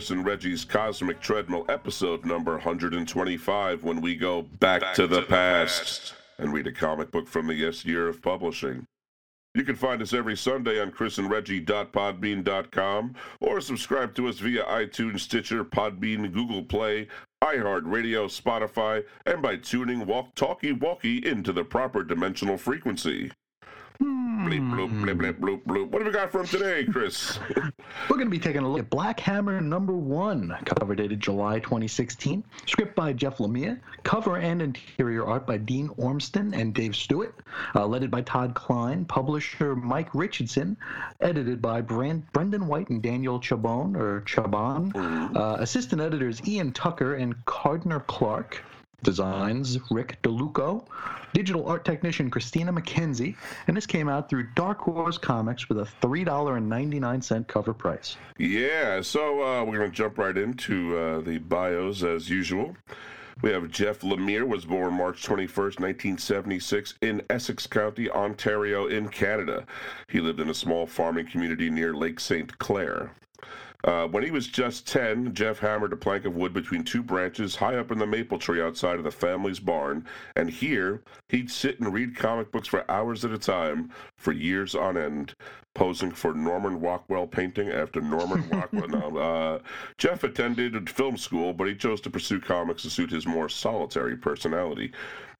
Chris and Reggie's Cosmic Treadmill, episode number 125, when we go back, back to, the, to past the past and read a comic book from the yes year of publishing. You can find us every Sunday on chrisandreggie.podbean.com or subscribe to us via iTunes, Stitcher, Podbean, Google Play, iHeartRadio, Spotify, and by tuning walk talkie walkie into the proper dimensional frequency. Bleep, bloop, bleep, bleep, bloop, bloop. What have we got from today, Chris? We're going to be taking a look at Black Hammer number one, cover dated July 2016. Script by Jeff Lemire. Cover and interior art by Dean Ormston and Dave Stewart. Uh, edited by Todd Klein. Publisher Mike Richardson. Edited by Brand- Brendan Wright and Daniel Chabon, or Chabon. Mm-hmm. Uh, assistant editors Ian Tucker and Cardner Clark. Designs Rick DeLucco, digital art technician Christina McKenzie, and this came out through Dark Horse Comics with a $3.99 cover price. Yeah, so uh, we're going to jump right into uh, the bios as usual. We have Jeff Lemire was born March 21st, 1976 in Essex County, Ontario in Canada. He lived in a small farming community near Lake St. Clair. Uh, when he was just 10, Jeff hammered a plank of wood between two branches high up in the maple tree outside of the family's barn, and here he'd sit and read comic books for hours at a time for years on end, posing for Norman Rockwell painting after Norman Rockwell. no, uh, Jeff attended film school, but he chose to pursue comics to suit his more solitary personality.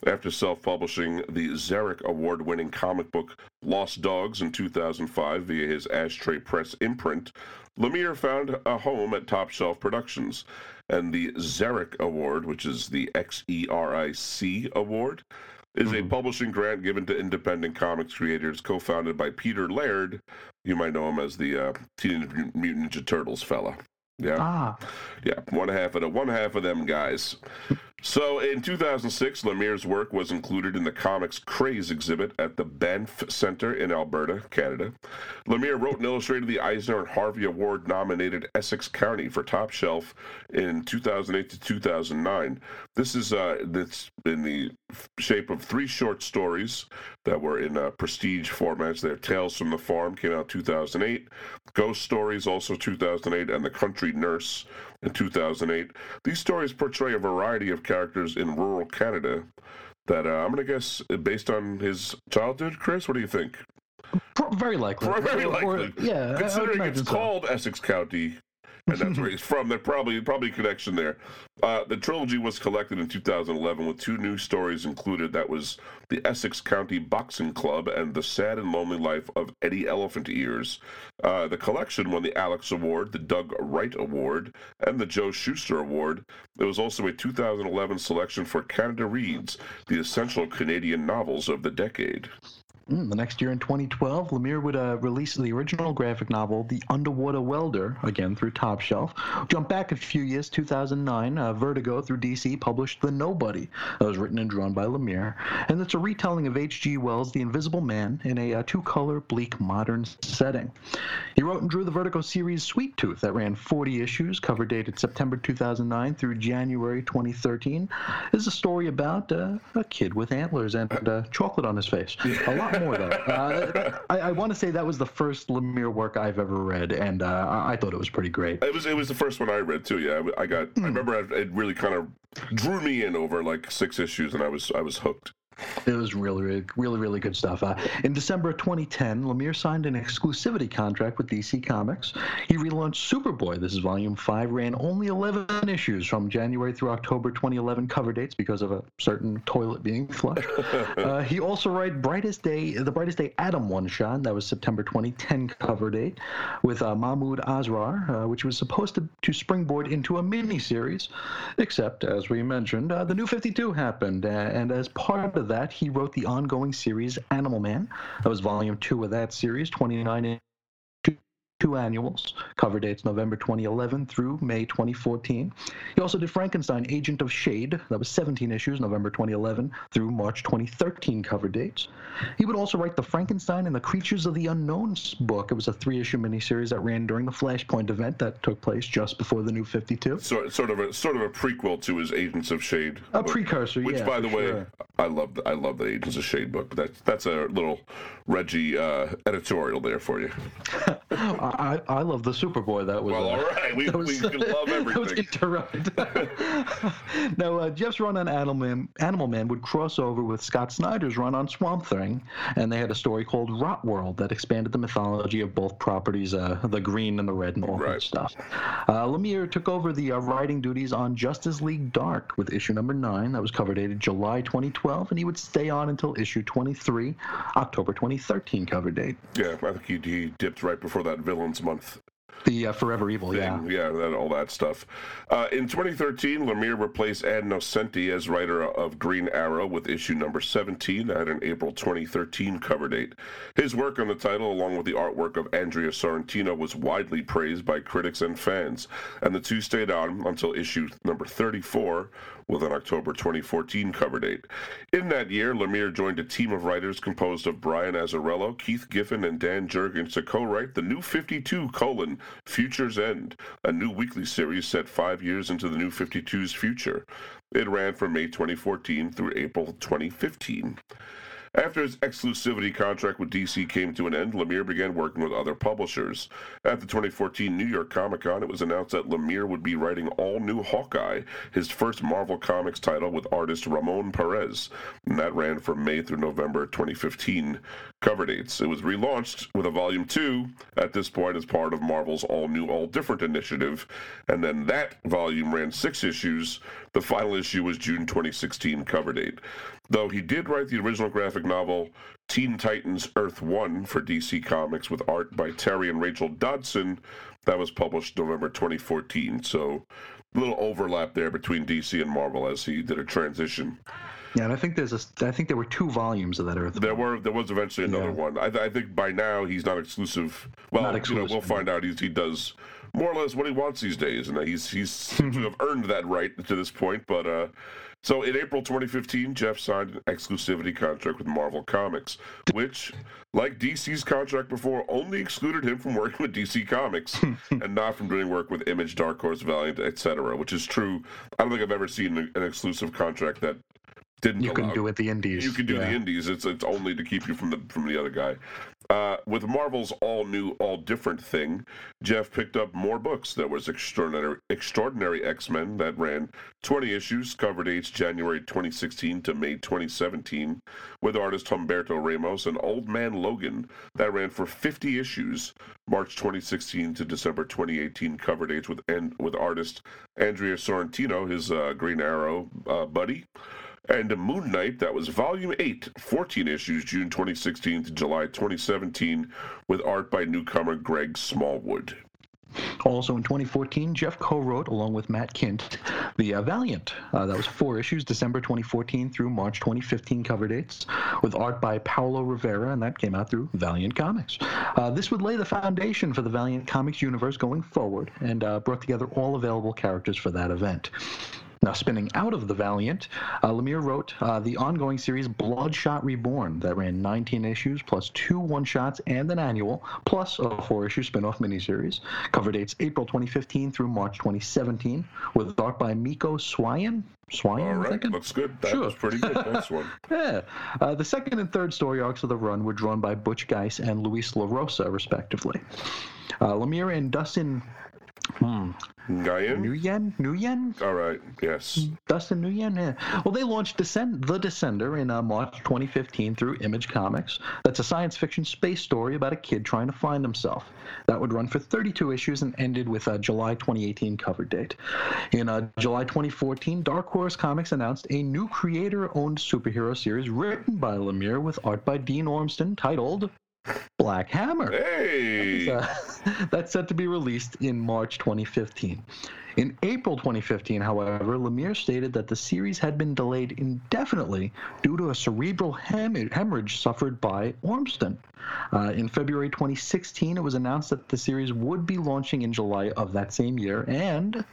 After self publishing the Xeric Award winning comic book Lost Dogs in 2005 via his Ashtray Press imprint, Lemire found a home at Top Shelf Productions, and the Xeric Award, which is the X E R I C Award, is mm-hmm. a publishing grant given to independent comics creators co founded by Peter Laird. You might know him as the uh, Teenage Mutant Ninja Turtles fella. Yeah. Ah. Yeah, one half of the one half of them guys. So in 2006, Lemire's work was included in the Comics Craze exhibit at the Banff Center in Alberta, Canada. Lemire wrote and illustrated the Eisner and Harvey Award nominated Essex County for Top Shelf in 2008 to 2009. This is uh, in the shape of three short stories that were in uh, prestige formats. Their Tales from the Farm came out 2008, Ghost Stories also 2008, and The Country Nurse in 2008. These stories portray a variety of characters in rural Canada that uh, I'm going to guess based on his childhood. Chris, what do you think? Very likely. Very likely. Or, yeah. Considering it's so. called Essex County, and that's where he's from. There probably probably connection there. Uh, the trilogy was collected in 2011 with two new stories included. That was the Essex County Boxing Club and the Sad and Lonely Life of Eddie Elephant Ears. Uh, the collection won the Alex Award, the Doug Wright Award, and the Joe Shuster Award. It was also a 2011 selection for Canada Reads, the essential Canadian novels of the decade. Mm, the next year in 2012, Lemire would uh, release the original graphic novel, The Underwater Welder, again through Top Shelf. Jump back a few years, 2009, uh, Vertigo through DC published The Nobody. That was written and drawn by Lemire. And it's a retelling of H.G. Wells' The Invisible Man in a uh, two color, bleak, modern setting. He wrote and drew the Vertigo series Sweet Tooth that ran 40 issues, cover dated September 2009 through January 2013. This is a story about uh, a kid with antlers and uh, chocolate on his face. A lot more though. Uh, I, I want to say that was the first Lemire work I've ever read, and uh, I thought it was pretty great. It was it was the first one I read too. Yeah, I got. Mm. I hmm. remember it really kind of drew me in over like six issues, and I was I was hooked. It was really, really, really, really good stuff. Uh, in December 2010, Lemire signed an exclusivity contract with DC Comics. He relaunched Superboy. This is Volume 5, ran only 11 issues from January through October 2011 cover dates because of a certain toilet being flushed. uh, he also wrote Brightest Day, the Brightest Day Atom one shot. That was September 2010 cover date with uh, Mahmoud Asrar, uh, which was supposed to, to springboard into a mini series, except, as we mentioned, uh, the New 52 happened. and as part of that, he wrote the ongoing series Animal Man. That was volume two of that series, 29 two annuals. Cover dates November 2011 through May 2014. He also did Frankenstein, Agent of Shade. That was 17 issues, November 2011 through March 2013 cover dates. He would also write the Frankenstein and the Creatures of the Unknown book. It was a three-issue miniseries that ran during the Flashpoint event that took place just before the New 52. So, sort of a sort of a prequel to his Agents of Shade. A book, precursor, which, yeah, Which by the way, sure. I love. The, I love the Agents of Shade book. But that's that's a little Reggie uh, editorial there for you. I, I love the Superboy. That was well, uh, all right. We, was, we love that was everything. interrupted. now, uh, Jeff's run on Animal Man, Animal Man would cross over with Scott Snyder's run on Swamp Thing, and they had a story called Rot World that expanded the mythology of both properties, uh, the green and the red and all Right. that stuff. Uh, Lemire took over the uh, writing duties on Justice League Dark with issue number nine. That was cover dated July 2012, and he would stay on until issue 23, October 2013 cover date. Yeah, I think he, he dipped right before that Villains Month The uh, Forever Evil, yeah. thing. Yeah, that, all that stuff. Uh, in 2013, Lemire replaced Ed Nocenti as writer of Green Arrow with issue number 17 at an April 2013 cover date. His work on the title, along with the artwork of Andrea Sorrentino, was widely praised by critics and fans, and the two stayed on until issue number 34 with an October 2014 cover date. In that year, Lemire joined a team of writers composed of Brian Azzarello, Keith Giffen, and Dan Jurgens to co-write the New 52: colon, Future's End, a new weekly series set five years into the New 52's future. It ran from May 2014 through April 2015. After his exclusivity contract with DC came to an end, Lemire began working with other publishers. At the 2014 New York Comic Con, it was announced that Lemire would be writing all new Hawkeye, his first Marvel Comics title with artist Ramon Perez, and that ran from May through November 2015 cover dates. It was relaunched with a volume two at this point as part of Marvel's All New, All Different initiative, and then that volume ran six issues. The final issue was June 2016 cover date. Though he did write the original graphic novel Teen Titans Earth 1 for DC Comics with art by Terry and Rachel Dodson, that was published November 2014. So a little overlap there between DC and Marvel as he did a transition. Yeah, and I think there's a, I think there were two volumes of that Earth. There were there was eventually another Yeah. one. I, I think by now he's not exclusive. Well, Not you know, we'll find out. He's, he does more or less what he wants these days, and he's he's seems to have earned that right to this point. But uh, so in April 2015, Jeff signed an exclusivity contract with Marvel Comics, which, like DC's contract before, only excluded him from working with DC Comics and not from doing work with Image, Dark Horse, Valiant, etc. Which is true. I don't think I've ever seen an an exclusive contract that didn't You allow couldn't do it the Indies. you can do yeah. the indies. It's it's only to keep you from the from the other guy. Uh, with Marvel's all new, all different thing, Jeff picked up more books. There was extraordinary extraordinary X Men that ran 20 issues, cover dates January 2016 to May 2017, with artist Humberto Ramos and Old Man Logan that ran for 50 issues, March 2016 to December 2018, cover dates with and with artist Andrea Sorrentino, his uh, Green Arrow uh, buddy. And Moon Knight, that was volume 8, 14 issues, June 2016 to July 2017, with art by newcomer Greg Smallwood. Also in 2014, Jeff co-wrote along with Matt Kindt the uh, Valiant. Uh, that was four issues, December 2014 through March 2015 cover dates, with art by Paolo Rivera, and that came out through Valiant Comics. Uh, this would lay the foundation for the Valiant Comics universe going forward, and uh, brought together all available characters for that event. Now, spinning out of the Valiant, uh, Lemire wrote uh, the ongoing series Bloodshot Reborn that ran 19 issues, plus two one shots and an annual, plus a four issue spin off miniseries. Cover dates April 2015 through March 2017, with art by Mico Suayan. Suayan, All thinking? looks good. That Sure. was pretty good. Nice one. Yeah. Uh, the second and third story arcs of the run were drawn by Butch Guice and Lewis LaRosa, respectively. Uh, Lemire and Dustin hmm, Nguyen? Nguyen? Nguyen? All right, yes. Dustin Nguyen, yeah. Well, they launched Descend- The Descender in uh, March 2015 through Image Comics. That's a science fiction space story about a kid trying to find himself. That would run for 32 issues and ended with a July 2018 cover date. In uh, July 2014, Dark Horse Comics announced a new creator-owned superhero series written by Lemire with art by Dean Ormston titled Black Hammer. Hey! Uh, that's set to be released in March 2015. In April 2015, however, Lemire stated that the series had been delayed indefinitely due to a cerebral hem- hemorrhage suffered by Ormston. Uh, in February 2016, it was announced that the series would be launching in July of that same year, and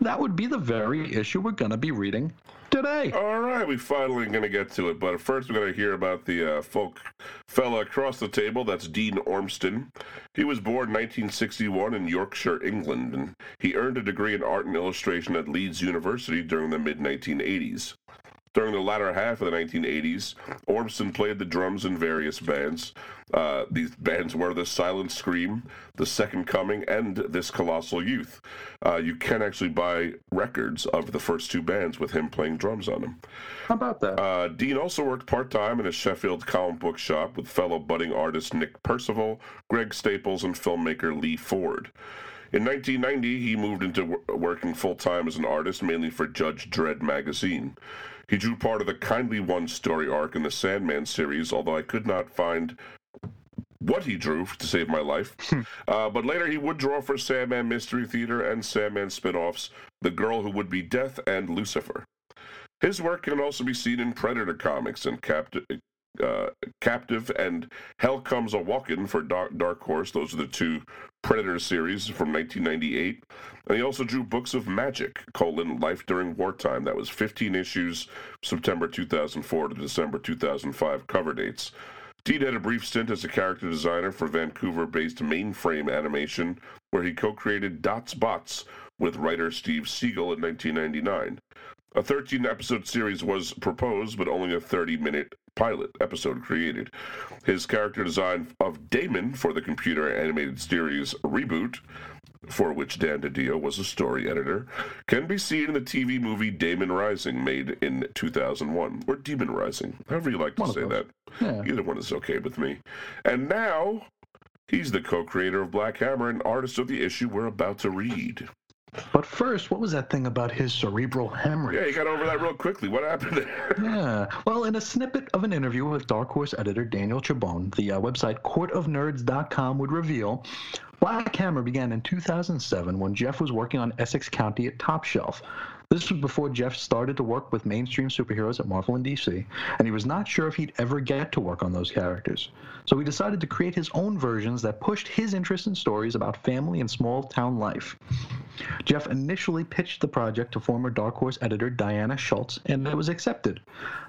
that would be the very issue we're going to be reading today. All right, we finally going to get to it, but first we're going to hear about the uh, folk fella across the table. That's Dean Ormston. He was born 1961 in Yorkshire, England, and he earned a degree in art and illustration at Leeds University during the mid 1980s. During the latter half of the 1980s, Ormston played the drums in various bands. Uh, these bands were The Silent Scream, The Second Coming, and This Colossal Youth. Uh, you can actually buy records of the first two bands with him playing drums on them. How about that? Uh, Dean also worked part time in a Sheffield comic book shop with fellow budding artist Nick Percival, Greg Staples, and filmmaker Lee Ford. In 1990, he moved into working full time as an artist, mainly for Judge Dredd magazine. He drew part of the Kindly One story arc in the Sandman series, although I could not find what he drew to save my life. Hmm. uh, but later he would draw for Sandman Mystery Theater and Sandman spin offs The Girl Who Would Be Death and Lucifer. His work can also be seen in Predator comics and Captive, uh, Captive and Hell Comes a Walkin' for Dark, Dark Horse. Those are the two Predator series from 1998. And he also drew books of magic, colon, Life During Wartime. That was 15 issues, September 2004 to December 2005 cover dates. Dean had a brief stint as a character designer for Vancouver-based Mainframe Animation, where he co-created Dots Bots with writer Steve Siegel in 1999. A 13 episode series was proposed, but only a 30 minute pilot episode created. His character design of Daemon for the computer animated series Reboot, for which Dan DiDio was a story editor, can be seen in the TV movie Daemon Rising, made in 2001, or Demon Rising, however you like to one say that. Yeah. Either one is okay with me. And now, he's the co creator of Black Hammer and artist of the issue we're about to read. But first, what was that thing about his cerebral hemorrhage? Yeah, you got over that real quickly. What happened there? yeah. Well, in a snippet of an interview with Dark Horse editor Daniel Chabon, the uh, website courtofnerds.com would reveal Black Hammer began in 2007 when Jeff was working on Essex County at Top Shelf. This was before Jeff started to work with mainstream superheroes at Marvel and DC, and he was not sure if he'd ever get to work on those characters. So he decided to create his own versions that pushed his interest in stories about family and small town life. Jeff initially pitched the project to former Dark Horse editor Diana Schutz, and it was accepted.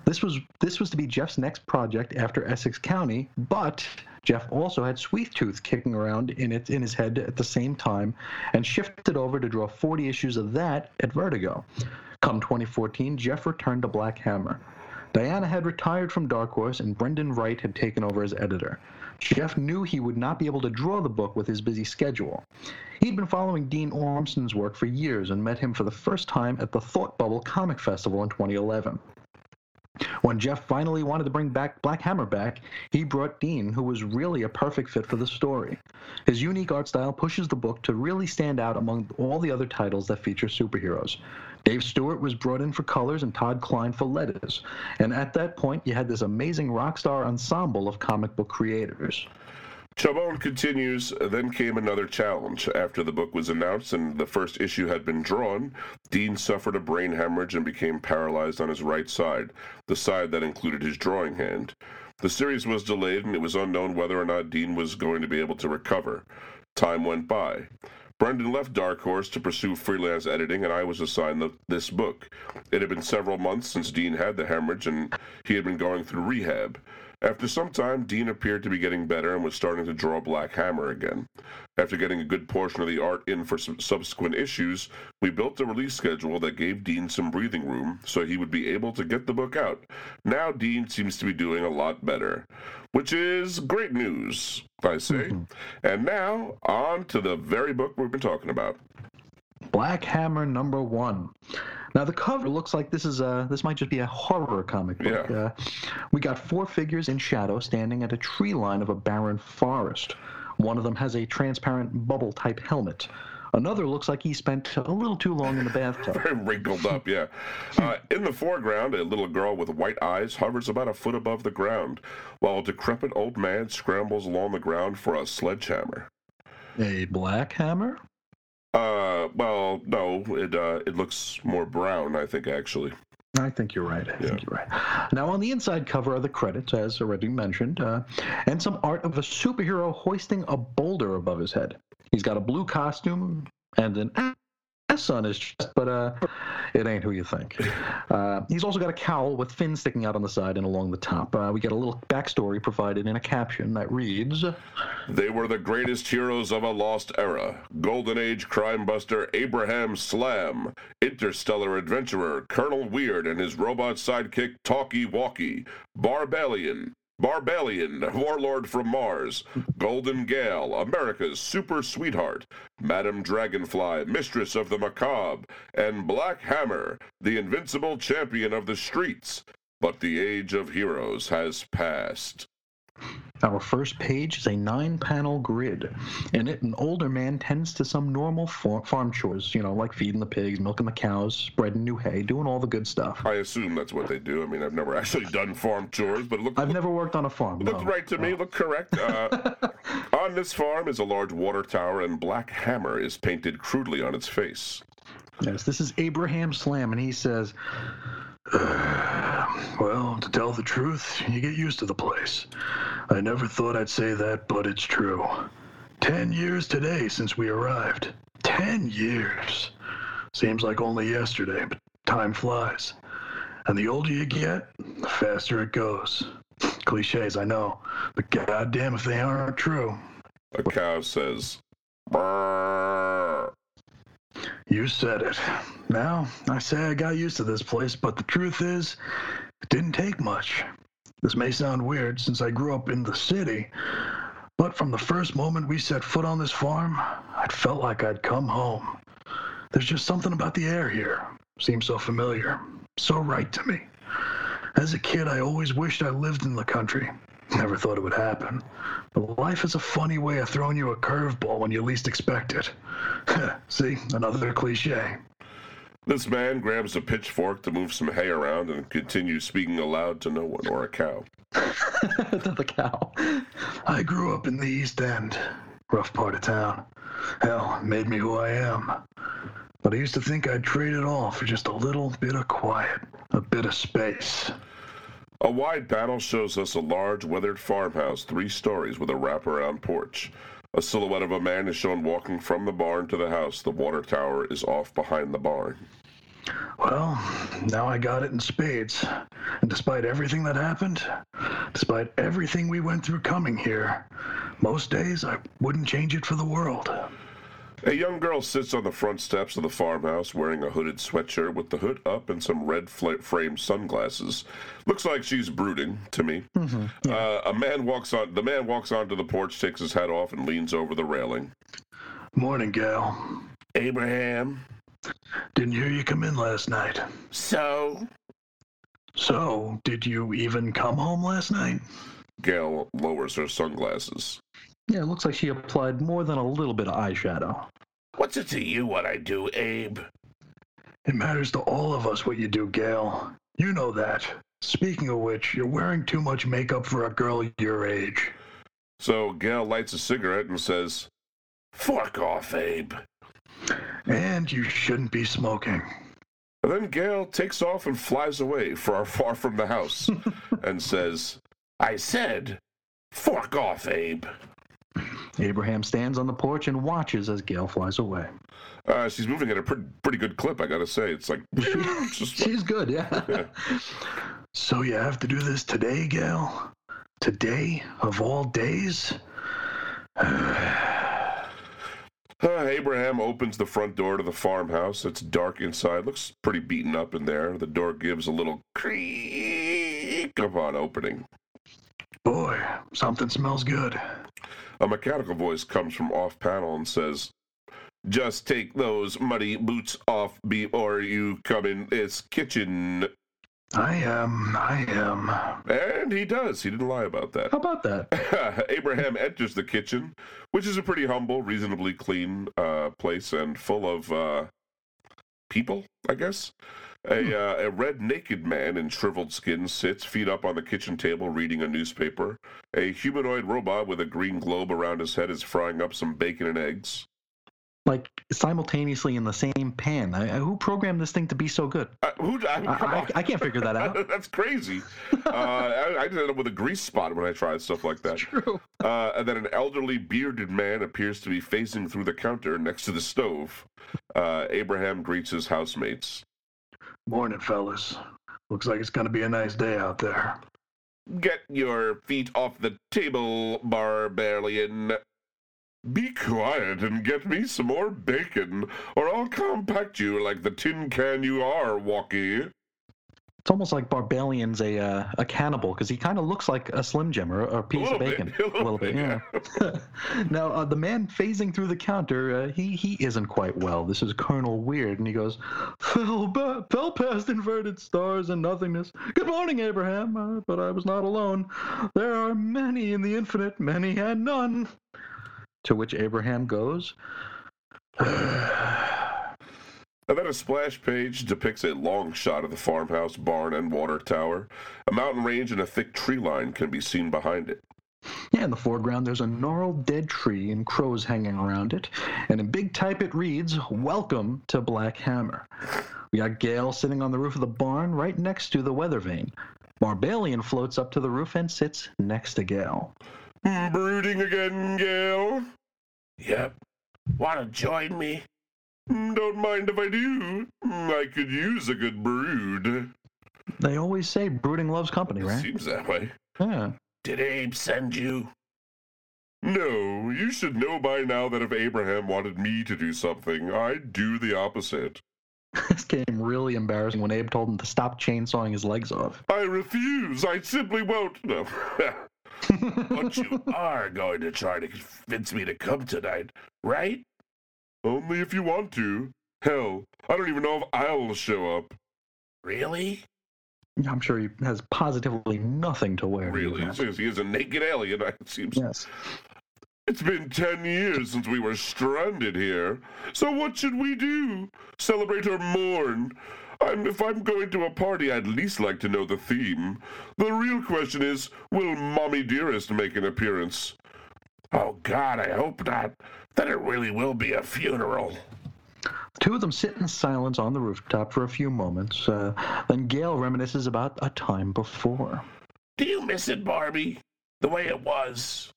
This was this was to be Jeff's next project after Essex County, but Jeff also had Sweet Tooth kicking around in it in his head at the same time, and shifted over to draw 40 issues of that at Vertigo. Come 2014, Jeff returned to Black Hammer. Diana had retired from Dark Horse, and Brendan Wright had taken over as editor. Jeff knew he would not be able to draw the book with his busy schedule. He'd been following Dean Ormston's work for years and met him for the first time at the Thought Bubble Comic Festival in 2011. When Jeff finally wanted to bring back Black Hammer back, he brought Dean, who was really a perfect fit for the story. His unique art style pushes the book to really stand out among all the other titles that feature superheroes. Dave Stewart was brought in for colors and Todd Klein for letters. And at that point, you had this amazing rock star ensemble of comic book creators. Chabon continues, then came another challenge. After the book was announced and the first issue had been drawn, Dean suffered a brain hemorrhage and became paralyzed on his right side, the side that included his drawing hand. The series was delayed and it was unknown whether or not Dean was going to be able to recover. Time went by. Brendan left Dark Horse to pursue freelance editing, and I was assigned the, this book. It had been several months since Dean had the hemorrhage, and he had been going through rehab. After some time, Dean appeared to be getting better and was starting to draw Black Hammer again. After getting a good portion of the art in for some subsequent issues, we built a release schedule that gave Dean some breathing room so he would be able to get the book out. Now Dean seems to be doing a lot better, which is great news, I say. Mm-hmm. And now, on to the very book we've been talking about. Black Hammer number one. Now the cover looks like this is a this might just be a horror comic book. Yeah. Uh, we got four figures in shadow standing at a tree line of a barren forest. One of them has a transparent bubble type helmet. Another looks like he spent a little too long in the bathtub. Very wrinkled up, yeah. Uh, in the foreground, a little girl with white eyes hovers about a foot above the ground, while a decrepit old man scrambles along the ground for a sledgehammer. A black hammer? Uh, well, no, it uh, it looks more brown. I think actually. I think you're right. I yeah. think you're right. Now, on the inside cover are the credits, as already mentioned, uh, and some art of a superhero hoisting a boulder above his head. He's got a blue costume and an S on his chest, but uh, it ain't who you think. Uh, he's also got a cowl with fins sticking out on the side and along the top. Uh, we get a little backstory provided in a caption that reads They were the greatest heroes of a lost era Golden Age crime buster Abraham Slam, interstellar adventurer Colonel Weird and his robot sidekick Talkie Walkie, Barbalien, Barbalien, warlord from Mars, Golden Gale, America's super sweetheart, Madame Dragonfly, mistress of the macabre, and Black Hammer, the invincible champion of the streets. But the age of heroes has passed. Our first page is a nine panel grid. In it, an older man tends to some normal farm chores, you know, like feeding the pigs, milking the cows, spreading new hay, doing all the good stuff. I assume that's what they do. I mean, I've never actually done farm chores, but it looked, I've looked, never worked on a farm. looked no. right to me, looked correct. Uh, on this farm is a large water tower, and Black Hammer is painted crudely on its face. Yes, this is Abraham Slam, and he says, Well, to tell the truth, you get used to the place. I never thought I'd say that, but it's true. Ten years today since we arrived. Ten years. Seems like only yesterday, but time flies. And the older you get, the faster it goes. Cliches, I know, but goddamn if they aren't true. A cow says, "Brrr." You said it. Now, I say I got used to this place, but the truth is, it didn't take much. This may sound weird since I grew up in the city, but from the first moment we set foot on this farm, I'd felt like I'd come home. There's just something about the air here. Seems so familiar, so right to me. As a kid, I always wished I lived in the country. Never thought it would happen. But life is a funny way of throwing you a curveball when you least expect it. See, another cliche. This man grabs a pitchfork to move some hay around and continues speaking aloud to no one or a cow. to the cow. I grew up in the East End, rough part of town. Hell, it made me who I am. But I used to think I'd trade it all for just a little bit of quiet, a bit of space. A wide panel shows us a large, weathered farmhouse, three stories with a wraparound porch. A silhouette of a man is shown walking from the barn to the house. The water tower is off behind the barn. Well, now I got it in spades. And despite everything that happened, despite everything we went through coming here, most days I wouldn't change it for the world. A young girl sits on the front steps of the farmhouse wearing a hooded sweatshirt with the hood up and some red fla- framed sunglasses. Looks like she's brooding to me. uh, a man walks on. The man walks onto the porch, takes his hat off, and leans over the railing. Morning, gal. Abraham. Didn't hear you come in last night. So. So, did you even come home last night? Gail lowers her sunglasses. Yeah, it looks like she applied more than a little bit of eyeshadow. What's it to you what I do, Abe? It matters to all of us what you do, Gail. You know that. Speaking of which, you're wearing too much makeup for a girl your age. So Gail lights a cigarette and says, Fork off, Abe. And you shouldn't be smoking. And then Gail takes off and flies away far, far from the house and says, I said, fork off, Abe. Abraham stands on the porch and watches as Gail flies away. Uh, she's moving at a pretty, pretty good clip, I gotta say. It's like, She's good, yeah. Yeah. So you have to do this today, Gail? Today, of all days? Uh, Abraham opens the front door to the farmhouse. It's dark inside. Looks pretty beaten up in there. The door gives a little creak upon opening. Boy, something smells good. A mechanical voice comes from off panel and says, Just take those muddy boots off before you come in this kitchen. I am, I am. And he does. He didn't lie about that. How about that? Abraham enters the kitchen, which is a pretty humble, reasonably clean uh, place and full of uh, people, I guess. A, uh, a red naked man in shriveled skin sits, feet up on the kitchen table, reading a newspaper. A humanoid robot with a green globe around his head is frying up some bacon and eggs. like simultaneously in the same pan. I, who programmed this thing to be so good? Uh, who, I, I, I. I can't figure that out. That's crazy. Uh, I, I ended up with a grease spot when I tried stuff like that. True. Uh, and then an elderly bearded man appears to be facing through the counter next to the stove. Uh, Abraham greets his housemates. Morning, fellas. Looks like it's gonna be a nice day out there. Get your feet off the table, barbarian. Be quiet and get me some more bacon, or I'll compact you like the tin can you are, Walkie. It's almost like Barbalien's a uh, a cannibal because he kind of looks like a Slim Jim or, or a piece little of bit, bacon. a little bit, yeah. now uh, the man phasing through the counter, uh, he he isn't quite well. This is Colonel Weird, and he goes, "Fell, ba- fell past inverted stars and nothingness. Good morning, Abraham. Uh, but I was not alone. There are many in the infinite, many and none." To which Abraham goes, And then a splash page depicts a long shot of the farmhouse, barn, and water tower. A mountain range and a thick tree line can be seen behind it. Yeah, in the foreground, there's a gnarled dead tree and crows hanging around it. And in big type, it reads, Welcome to Black Hammer. We got Gail sitting on the roof of the barn right next to the weather vane. Barbalien floats up to the roof and sits next to Gail. Brooding again, Gail? Yep. Want to join me? Don't mind if I do. Mm, I could use a good brood. They always say brooding loves company, right? Seems that way. Yeah. Did Abe send you? No, you should know by now that if Abraham wanted me to do something, I'd do the opposite. This became really embarrassing when Abe told him to stop chainsawing his legs off. I refuse. I simply won't. No. But you are going to try to convince me to come tonight, right? Only if you want to. Hell, I don't even know if I'll show up. Really? I'm sure he has positively nothing to wear. Really, that. since he is a naked alien, it seems. Yes. It's been ten years since we were stranded here. So what should we do? Celebrate or mourn? I'm, if I'm going to a party, I'd at least like to know the theme. The real question is, will Mommy Dearest make an appearance? Oh, God, I hope not. Then it really will be a funeral. Two of them sit in silence on the rooftop for a few moments. Uh, then Gail reminisces about a time before. Do you miss it, Barbie? The way it was?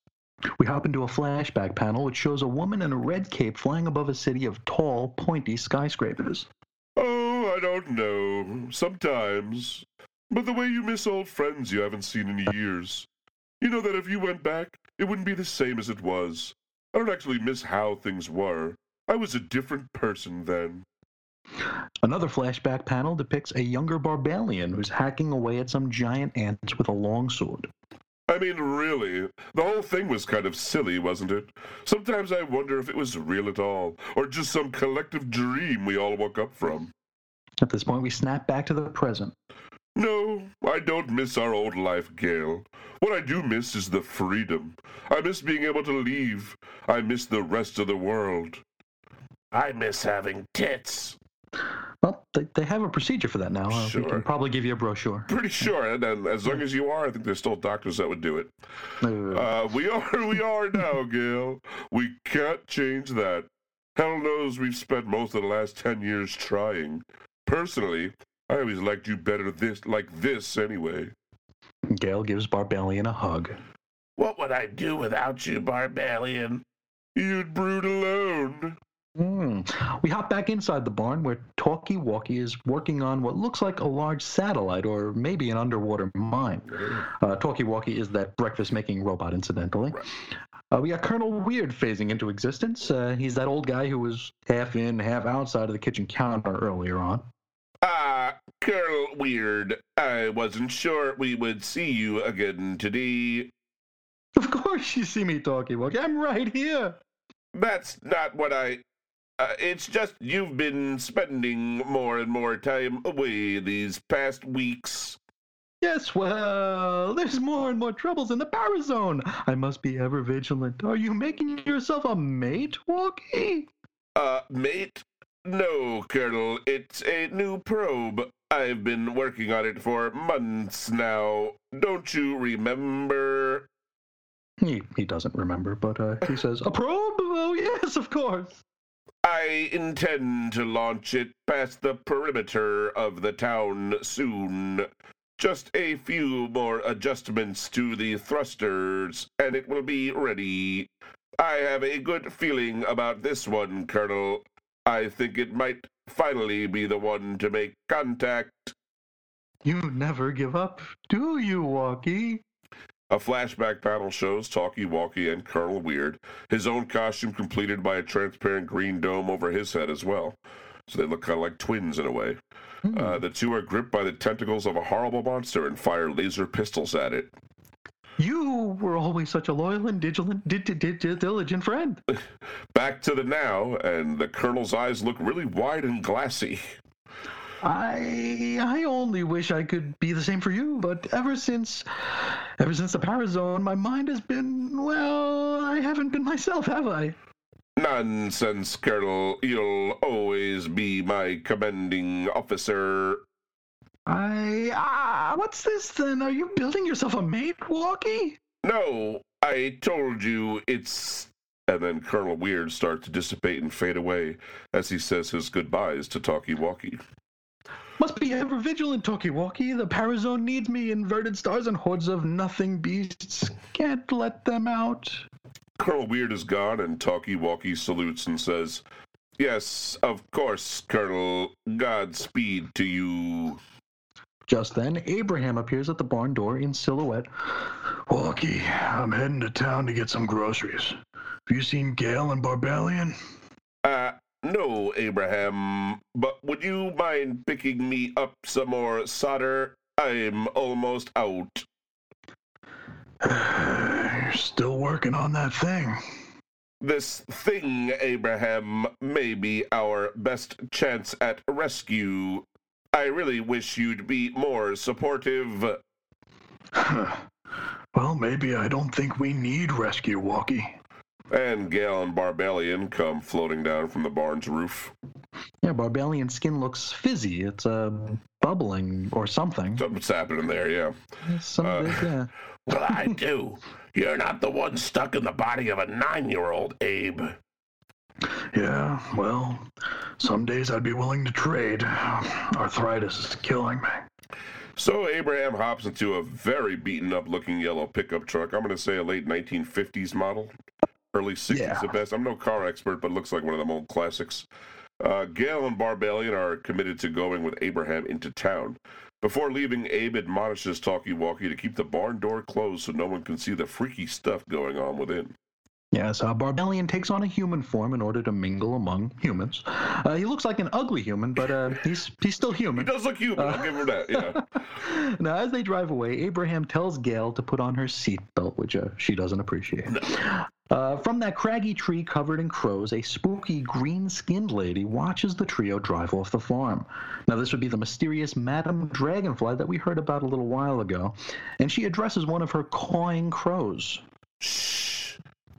We hop into a flashback panel which shows a woman in a red cape flying above a city of tall, pointy skyscrapers. Oh, I don't know. Sometimes. But the way you miss old friends you haven't seen in years. You know that if you went back, it wouldn't be the same as it was. I don't actually miss how things were. I was a different person then. Another flashback panel depicts a younger Barbalien who's hacking away at some giant ants with a long sword. I mean, really, the whole thing was kind of silly, wasn't it? Sometimes I wonder if it was real at all, or just some collective dream we all woke up from. At this point, we snap back to the present. No, I don't miss our old life, Gail. What I do miss is the freedom. I miss being able to leave. I miss the rest of the world. I miss having tits. Well, they, they have a procedure for that now. Uh, We can probably give you a brochure. Pretty sure, and, and as long as you are, I think there's still doctors that would do it. Uh, Uh, we are, we are now, Gail. We can't change that. Hell knows we've spent most of the last ten years trying. Personally, I always liked you better this, like this, anyway. Gail gives Barbalien a hug. What would I do without you, Barbalien? You'd brood alone. Hmm. We hop back inside the barn where Talkie Walkie is working on what looks like a large satellite or maybe an underwater mine. Uh, Talkie Walkie is that breakfast making robot, incidentally. Uh, we got Colonel Weird phasing into existence. Uh, he's that old guy who was half in, half outside of the kitchen counter earlier on. Colonel Weird. I wasn't sure we would see you again today. Of course, you see me, Talkie Walkie. I'm right here. That's not what I. Uh, it's just you've been spending more and more time away these past weeks. Yes, well, there's more and more troubles in the Parazone. I must be ever vigilant. Are you making yourself a mate, Walkie? Uh, mate? No, Colonel. It's a new probe. I've been working on it for months now. Don't you remember? He, he doesn't remember, but uh, he says, A probe? Oh, yes, of course. I intend to launch it past the perimeter of the town soon. Just a few more adjustments to the thrusters, and it will be ready. I have a good feeling about this one, Colonel. I think it might finally be the one to make contact. You never give up, do you, Walkie? A flashback panel shows Talkie Walkie and Colonel Weird, his own costume completed by a transparent green dome over his head as well. So they look kind of like twins in a way. Hmm. Uh, the two are gripped by the tentacles of a horrible monster and fire laser pistols at it. You were always such a loyal and diligent, di- di- di- diligent friend. Back to the now, and the Colonel's eyes look really wide and glassy. I I only wish I could be the same for you, but ever since ever since the Parazone, my mind has been well, I haven't been myself, have I? Nonsense, Colonel. You'll always be my commanding officer. I ah, what's this then? Are you building yourself a mate, Walkie? No, I told you it's. And then Colonel Weird starts to dissipate and fade away as he says his goodbyes to Talkie Walkie. Must be ever vigilant, Talkie Walkie. The Parazone needs me. Inverted stars and hordes of nothing beasts. Can't let them out. Colonel Weird is gone, and Talkie Walkie salutes and says, Yes, of course, Colonel. Godspeed to you. Just then, Abraham appears at the barn door in silhouette. Walkie, I'm heading to town to get some groceries. Have you seen Gail and Barbalien? Uh, no, Abraham, but would you mind picking me up some more solder? I'm almost out. You're still working on that thing. This thing, Abraham, may be our best chance at rescue. I really wish you'd be more supportive. well, maybe I don't think we need rescue, Walkie. And Gail and Barbalien come floating down from the barn's roof. Yeah, Barbalien skin looks fizzy. It's uh, bubbling or something. Something's happening there, yeah. Some of Uh, it, yeah. Well, I do. You're not the one stuck in the body of a nine year old, Abe. Yeah, well, some days I'd be willing to trade. Arthritis is killing me. So Abraham hops into a very beaten up looking yellow pickup truck. I'm going to say a late 1950s model, early 60s Yeah. at best. I'm no car expert, but it looks like one of them old classics. Uh, Gail and Barbalien are committed to going with Abraham into town. Before leaving, Abe admonishes Talkie Walkie to keep the barn door closed so no one can see the freaky stuff going on within. Yes, uh, Barbalien takes on a human form in order to mingle among humans. Uh, he looks like an ugly human, but uh, he's he's still human. He does look human, I'll give him that, yeah. now, as they drive away, Abraham tells Gail to put on her seatbelt, which uh, she doesn't appreciate. Uh, from that craggy tree covered in crows, a spooky green skinned lady watches the trio drive off the farm. Now, this would be the mysterious Madame Dragonfly that we heard about a little while ago, and she addresses one of her cawing crows. Shh.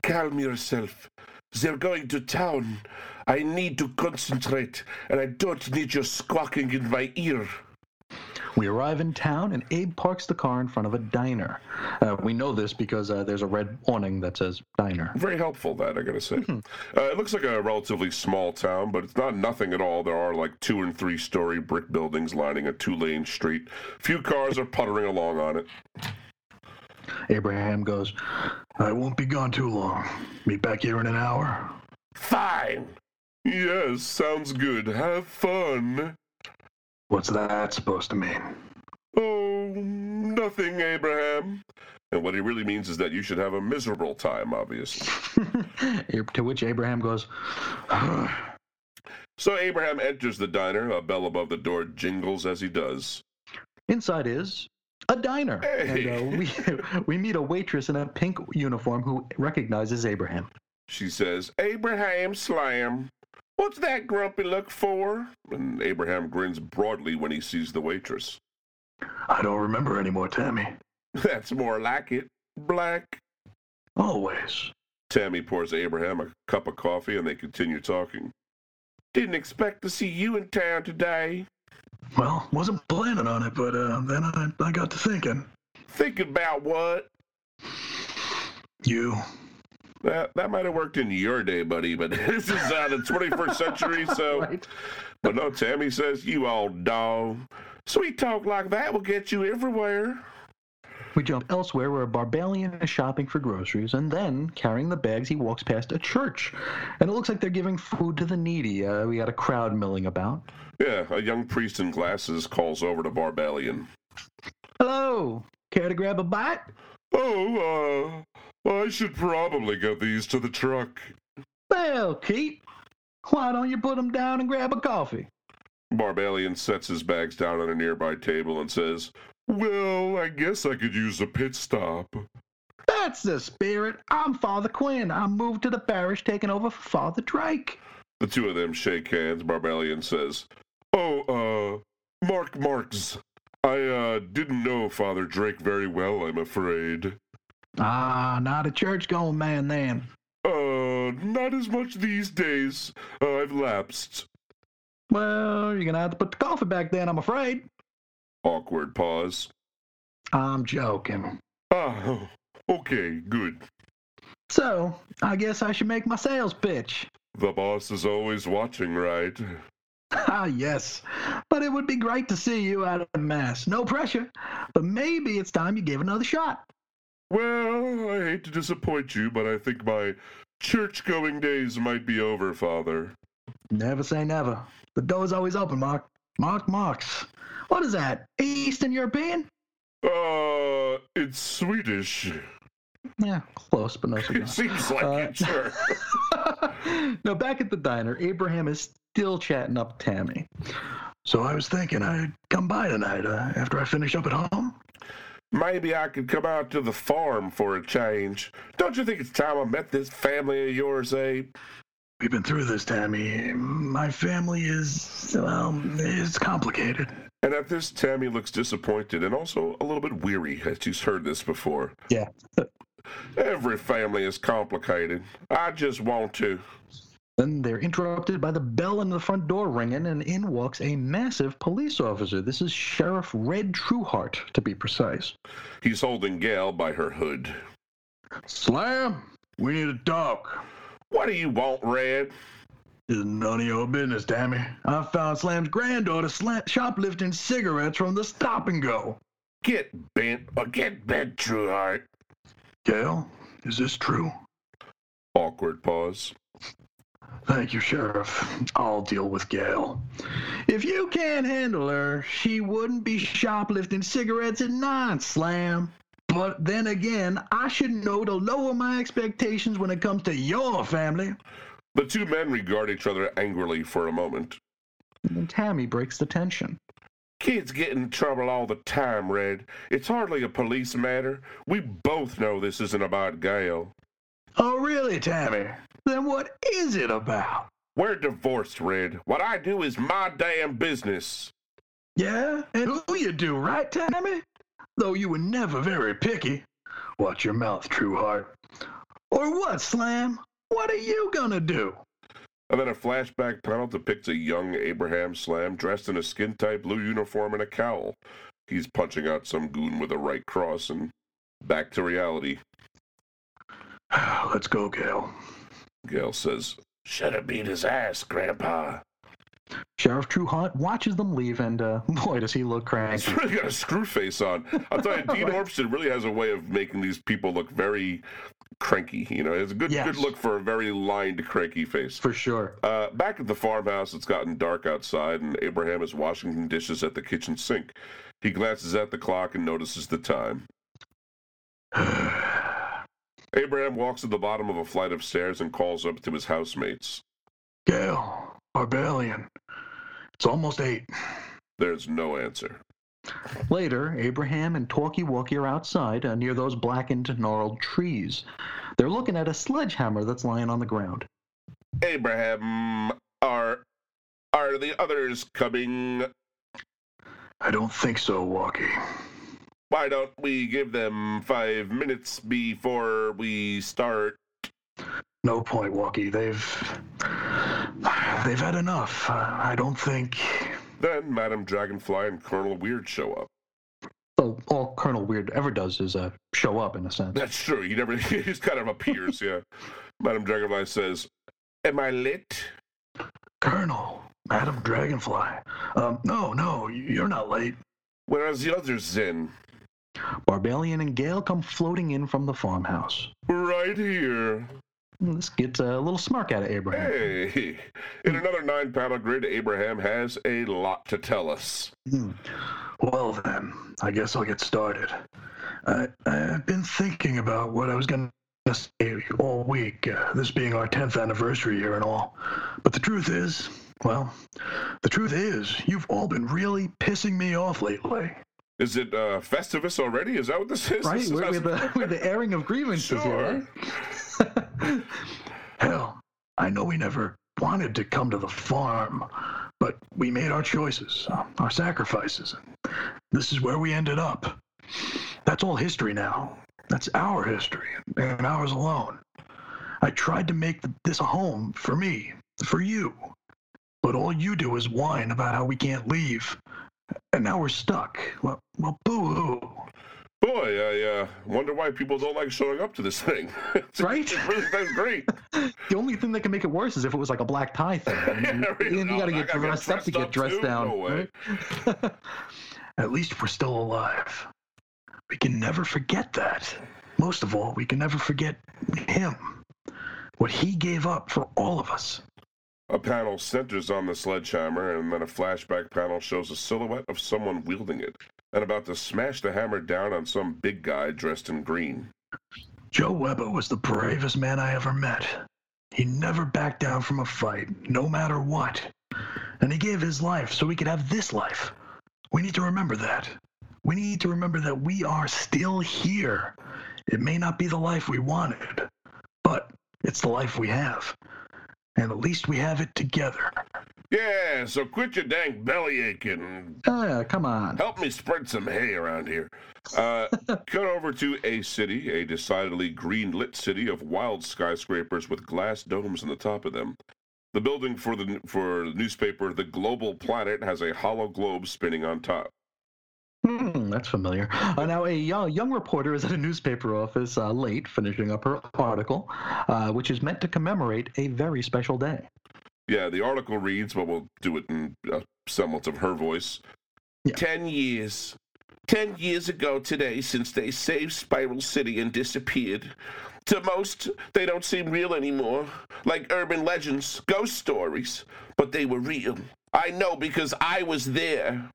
Calm yourself. They're going to town. I need to concentrate, and I don't need you squawking in my ear. We arrive in town, and Abe parks the car in front of a diner. Uh, we know this because uh, there's a red awning that says diner. Very helpful, that I gotta say. Uh, it looks like a relatively small town, but it's not nothing at all. There are like two and three story brick buildings lining a two lane street. Few cars are puttering along on it. Abraham goes, I won't be gone too long. Meet back here in an hour. Fine. Yes, sounds good. Have fun. What's that supposed to mean? Oh, nothing, Abraham. And what he really means is that you should have a miserable time, obviously. to which Abraham goes, So Abraham enters the diner. A bell above the door jingles as he does. Inside is a diner. Hey. And uh, we, we meet a waitress in a pink uniform who recognizes Abraham. She says, Abraham Slam, what's that grumpy look for? And Abraham grins broadly when he sees the waitress. I don't remember anymore, Tammy. That's more like it. Black. Always. Tammy pours Abraham a cup of coffee and they continue talking. Didn't expect to see you in town today. Well, wasn't planning on it, but uh, then I, I got to thinking. Think about what? You. That, that might have worked in your day, buddy, but this is uh, the 21st century, so. Right. But no, Tammy says, You old dog. Sweet talk like that will get you everywhere. We jump elsewhere where Barbalien is shopping for groceries, and then, carrying the bags, he walks past a church. And it looks like they're giving food to the needy. Uh, we got a crowd milling about. Yeah, a young priest in glasses calls over to Barbalien. Hello! Care to grab a bite? Oh, uh, I should probably get these to the truck. Well, Keith, why don't you put them down and grab a coffee? Barbalien sets his bags down on a nearby table and says, Well, I guess I could use a pit stop. That's the spirit. I'm Father Quinn. I moved to the parish, taking over for Father Drake. The two of them shake hands. Barbalien says, Oh, uh, Mark Markz. I, uh, didn't know Father Drake very well, I'm afraid. Ah, not a church going man then. Uh, not as much these days. Uh, I've lapsed. Well, you're gonna have to put the coffee back then, I'm afraid. Awkward pause. I'm joking. Ah, okay, good. So, I guess I should make my sales pitch. The boss is always watching, right? Ah, yes. But it would be great to see you out of Mass. No pressure. But maybe it's time you gave another shot. Well, I hate to disappoint you, but I think my church going days might be over, Father. Never say never. The door's always open, Mark. Mark Markz. What is that? Eastern European? Uh, it's Swedish. Yeah, close, but no It seems like Uh, it, sure. now, back at the diner, Abraham is still chatting up Tammy. So I was thinking I'd come by tonight uh, after I finish up at home. Maybe I could come out to the farm for a change. Don't you think it's time I met this family of yours, Abe? We've been through this, Tammy. My family is, well, it's complicated. And at this, Tammy looks disappointed and also a little bit weary, as she's heard this before. Yeah. Every family is complicated. I just want to. Then they're interrupted by the bell in the front door ringing, and in walks a massive police officer. This is Sheriff Red Trueheart, to be precise. He's holding Gail by her hood. Slam, we need to talk. What do you want, Red? It's none of your business, Tammy. I found Slam's granddaughter sla- shoplifting cigarettes from the stop and go. Get bent or get bent, Trueheart. Gail, is this true? Awkward pause. Thank you, Sheriff. I'll deal with Gail. If you can't handle her, she wouldn't be shoplifting cigarettes at nine, Slam. But then again, I should know to lower my expectations when it comes to your family. The two men regard each other angrily for a moment. And then Tammy breaks the tension. Kids get in trouble all the time, Red. It's hardly a police matter. We both know this isn't about Gail. Oh, really, Tammy? Then what is it about? We're divorced, Red. What I do is my damn business. Yeah? And who you do, right, Tammy? Though you were never very picky. Watch your mouth, Trueheart. Or what, Slam? What are you gonna do? And then a flashback panel depicts a young Abraham Slam dressed in a skin tight blue uniform and a cowl. He's punching out some goon with a right cross and back to reality. Let's go, Gail. Gail says, Should have beat his ass, Grandpa. Sheriff Trueheart watches them leave, and uh, boy, does he look He's cranky. really got a screw face on. I'll tell you, Dean Ormston really has a way of making these people look very cranky. You know, it's a good Yes. good look for a very lined, cranky face. For sure. Uh, back at the farmhouse, it's gotten dark outside, and Abraham is washing some dishes at the kitchen sink. He glances at the clock and notices the time. Abraham walks to the bottom of a flight of stairs and calls up to his housemates. Gail, Barbalien. It's almost eight. There's no answer. Later, Abraham and Talky-Walky are outside uh, near those blackened, gnarled trees. They're looking at a sledgehammer that's lying on the ground. Abraham, are are the others coming? I don't think so, Walky. Why don't we give them five minutes before we start? No point, Walky. They've they've had enough. Uh, I don't think. Then Madame Dragonfly and Colonel Weird show up. So all Colonel Weird ever does is uh, show up in a sense. That's true. He never. He just kind of appears. Yeah. Madame Dragonfly says, "Am I lit?" Colonel, Madame Dragonfly. Um, no, no, you're not late. Where's the others then? Barbalien and Gail come floating in from the farmhouse. Right here. This gets a little smirk out of Abraham. Hey, in another nine panel grid, Abraham has a lot to tell us. Hmm. Well, then, I guess I'll get started. I, I've been thinking about what I was going to say all week, uh, this being our 10th anniversary year and all. But the truth is, well, the truth is, you've all been really pissing me off lately. Is it uh, Festivus already? Is that what this is? Right, This is we're, the, we're the airing of grievances here, Sure. right? Hell, I know we never wanted to come to the farm, but we made our choices, uh, our sacrifices. and This is where we ended up. That's all history now. That's our history, and ours alone. I tried to make this a home for me, for you. But all you do is whine about how we can't leave. And now we're stuck. Well, well boo hoo. Boy, I uh, wonder why people don't like showing up to this thing. It's- Right? It's really that's great. The only thing that can make it worse is if it was like a black tie thing. I mean, Yeah, really. you, No, got to get dressed up to get dressed too? down. No way. right? At least we're still alive. We can never forget that. Most of all, we can never forget him. What he gave up for all of us. A panel centers on the sledgehammer, and then a flashback panel shows a silhouette of someone wielding it and about to smash the hammer down on some big guy dressed in green. Joe Weber was the bravest man I ever met. He never backed down from a fight, no matter what. And he gave his life so we could have this life. We need to remember that. We need to remember that we are still here. It may not be the life we wanted, but it's the life we have. And at least we have it together. Yeah, so quit your dang belly aching. Ah, come on. Help me spread some hay around here. Uh, cut over to a city, a decidedly green lit city of wild skyscrapers with glass domes on the top of them. The building for the for the newspaper The Global Planet has a hollow globe spinning on top. Hmm, that's familiar. Uh, now, a young, young reporter is at a newspaper office uh, late, finishing up her article, uh, which is meant to commemorate a very special day. Yeah, the article reads, but we'll do it in a semblance of her voice. Yeah. Ten years. Ten years ago today since they saved Spiral City and disappeared. To most, they don't seem real anymore. Like urban legends, ghost stories. But they were real. I know because I was there.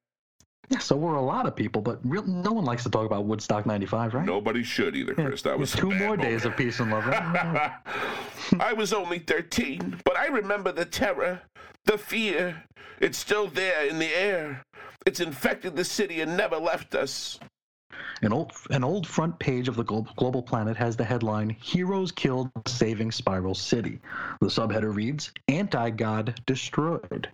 Yeah, so we're a lot of people, but real, no one likes to talk about Woodstock 95, right? Nobody should either, Chris. That was a Two more moment. days of peace and love. right? I was only 13, but I remember the terror, the fear. It's still there in the air. It's infected the city and never left us. An old, an old front page of the Glo- Global Planet has the headline Heroes Killed Saving Spiral City. The subheader reads Anti God Destroyed.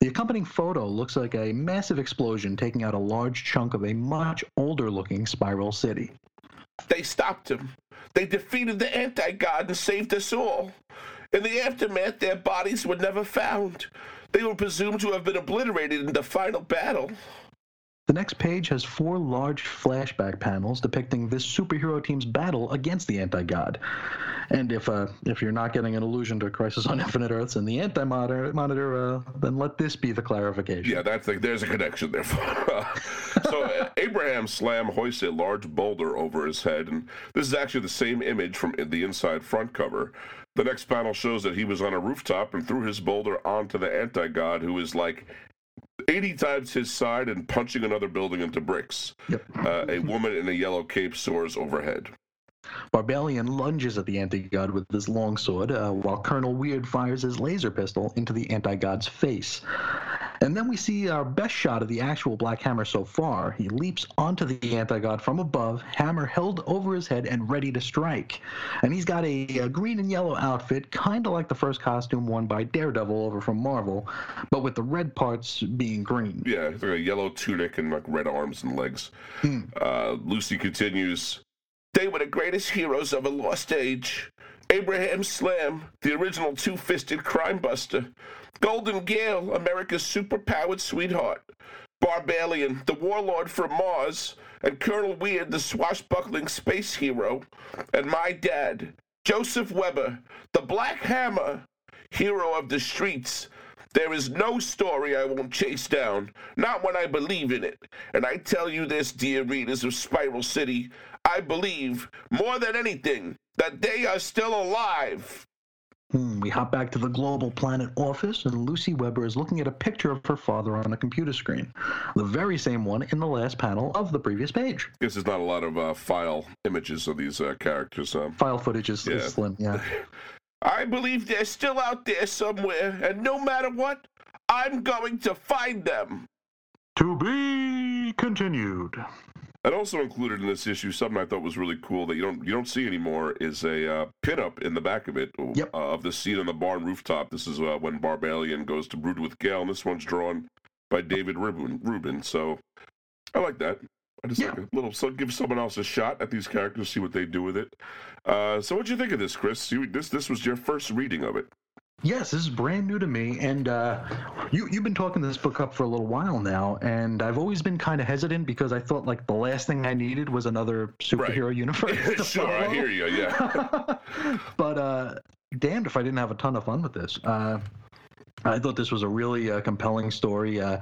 The accompanying photo looks like a massive explosion taking out a large chunk of a much older looking Spiral City. They stopped him. They defeated the anti god and saved us all. In the aftermath, their bodies were never found. They were presumed to have been obliterated in the final battle. The next page has four large flashback panels depicting this superhero team's battle against the anti-god. And if uh, if you're not getting an allusion to Crisis on Infinite Earths and the anti-monitor, monitor, uh, then let this be the clarification. Yeah, that's the, there's a connection there. so uh, Abraham Slam hoists a large boulder over his head, and this is actually the same image from the inside front cover. The next panel shows that he was on a rooftop and threw his boulder onto the anti-god, who is like 80 times his side and punching another building into bricks. Yep. Uh, a woman in a yellow cape soars overhead. Barbalien lunges at the anti-god with his longsword, uh, while Colonel Weird fires his laser pistol into the anti-god's face. And then we see our best shot of the actual Black Hammer so far. He leaps onto the anti-god from above, hammer held over his head and ready to strike. And he's got a, a green and yellow outfit, kind of like the first costume worn by Daredevil over from Marvel, but with the red parts being green. Yeah, it's like a yellow tunic and like red arms and legs. Uh, Lucy continues. They were the greatest heroes of a lost age. Abraham Slam, the original two-fisted crime buster. Golden Gail, America's superpowered sweetheart. Barbalien, the warlord from Mars, and Colonel Weird, the swashbuckling space hero, and my dad, Joseph Weber, the Black Hammer, hero of the streets. There is no story I won't chase down, not when I believe in it. And I tell you this, dear readers of Spiral City, I believe, more than anything, that they are still alive. Hmm, we hop back to the Global Planet office, and Lucy Weber is looking at a picture of her father on a computer screen. The very same one in the last panel of the previous page. Guess there's not a lot of uh, file images of these uh, characters. Um, File footage is, is slim, yeah. I believe they're still out there somewhere, and no matter what, I'm going to find them. To be continued. And also included in this issue, something I thought was really cool that you don't you don't see anymore is a uh, pinup in the back of it Yep. uh, of the scene on the barn rooftop. This is uh, when Barbalien goes to brood with Gail, and this one's drawn by David Rubin. Rubin. So I like that. I just Yeah. like a little so give someone else a shot at these characters, see what they do with it. Uh, so what do you think of this, Chris? You, this this was your first reading of it. Yes, this is brand new to me, and uh, you you've been talking this book up for a little while now, and I've always been kind of hesitant because I thought like the last thing I needed was another superhero universe. to sure, I hear you. Yeah. but uh, damned if I didn't have a ton of fun with this. Uh, I thought this was a really uh, compelling story. Uh,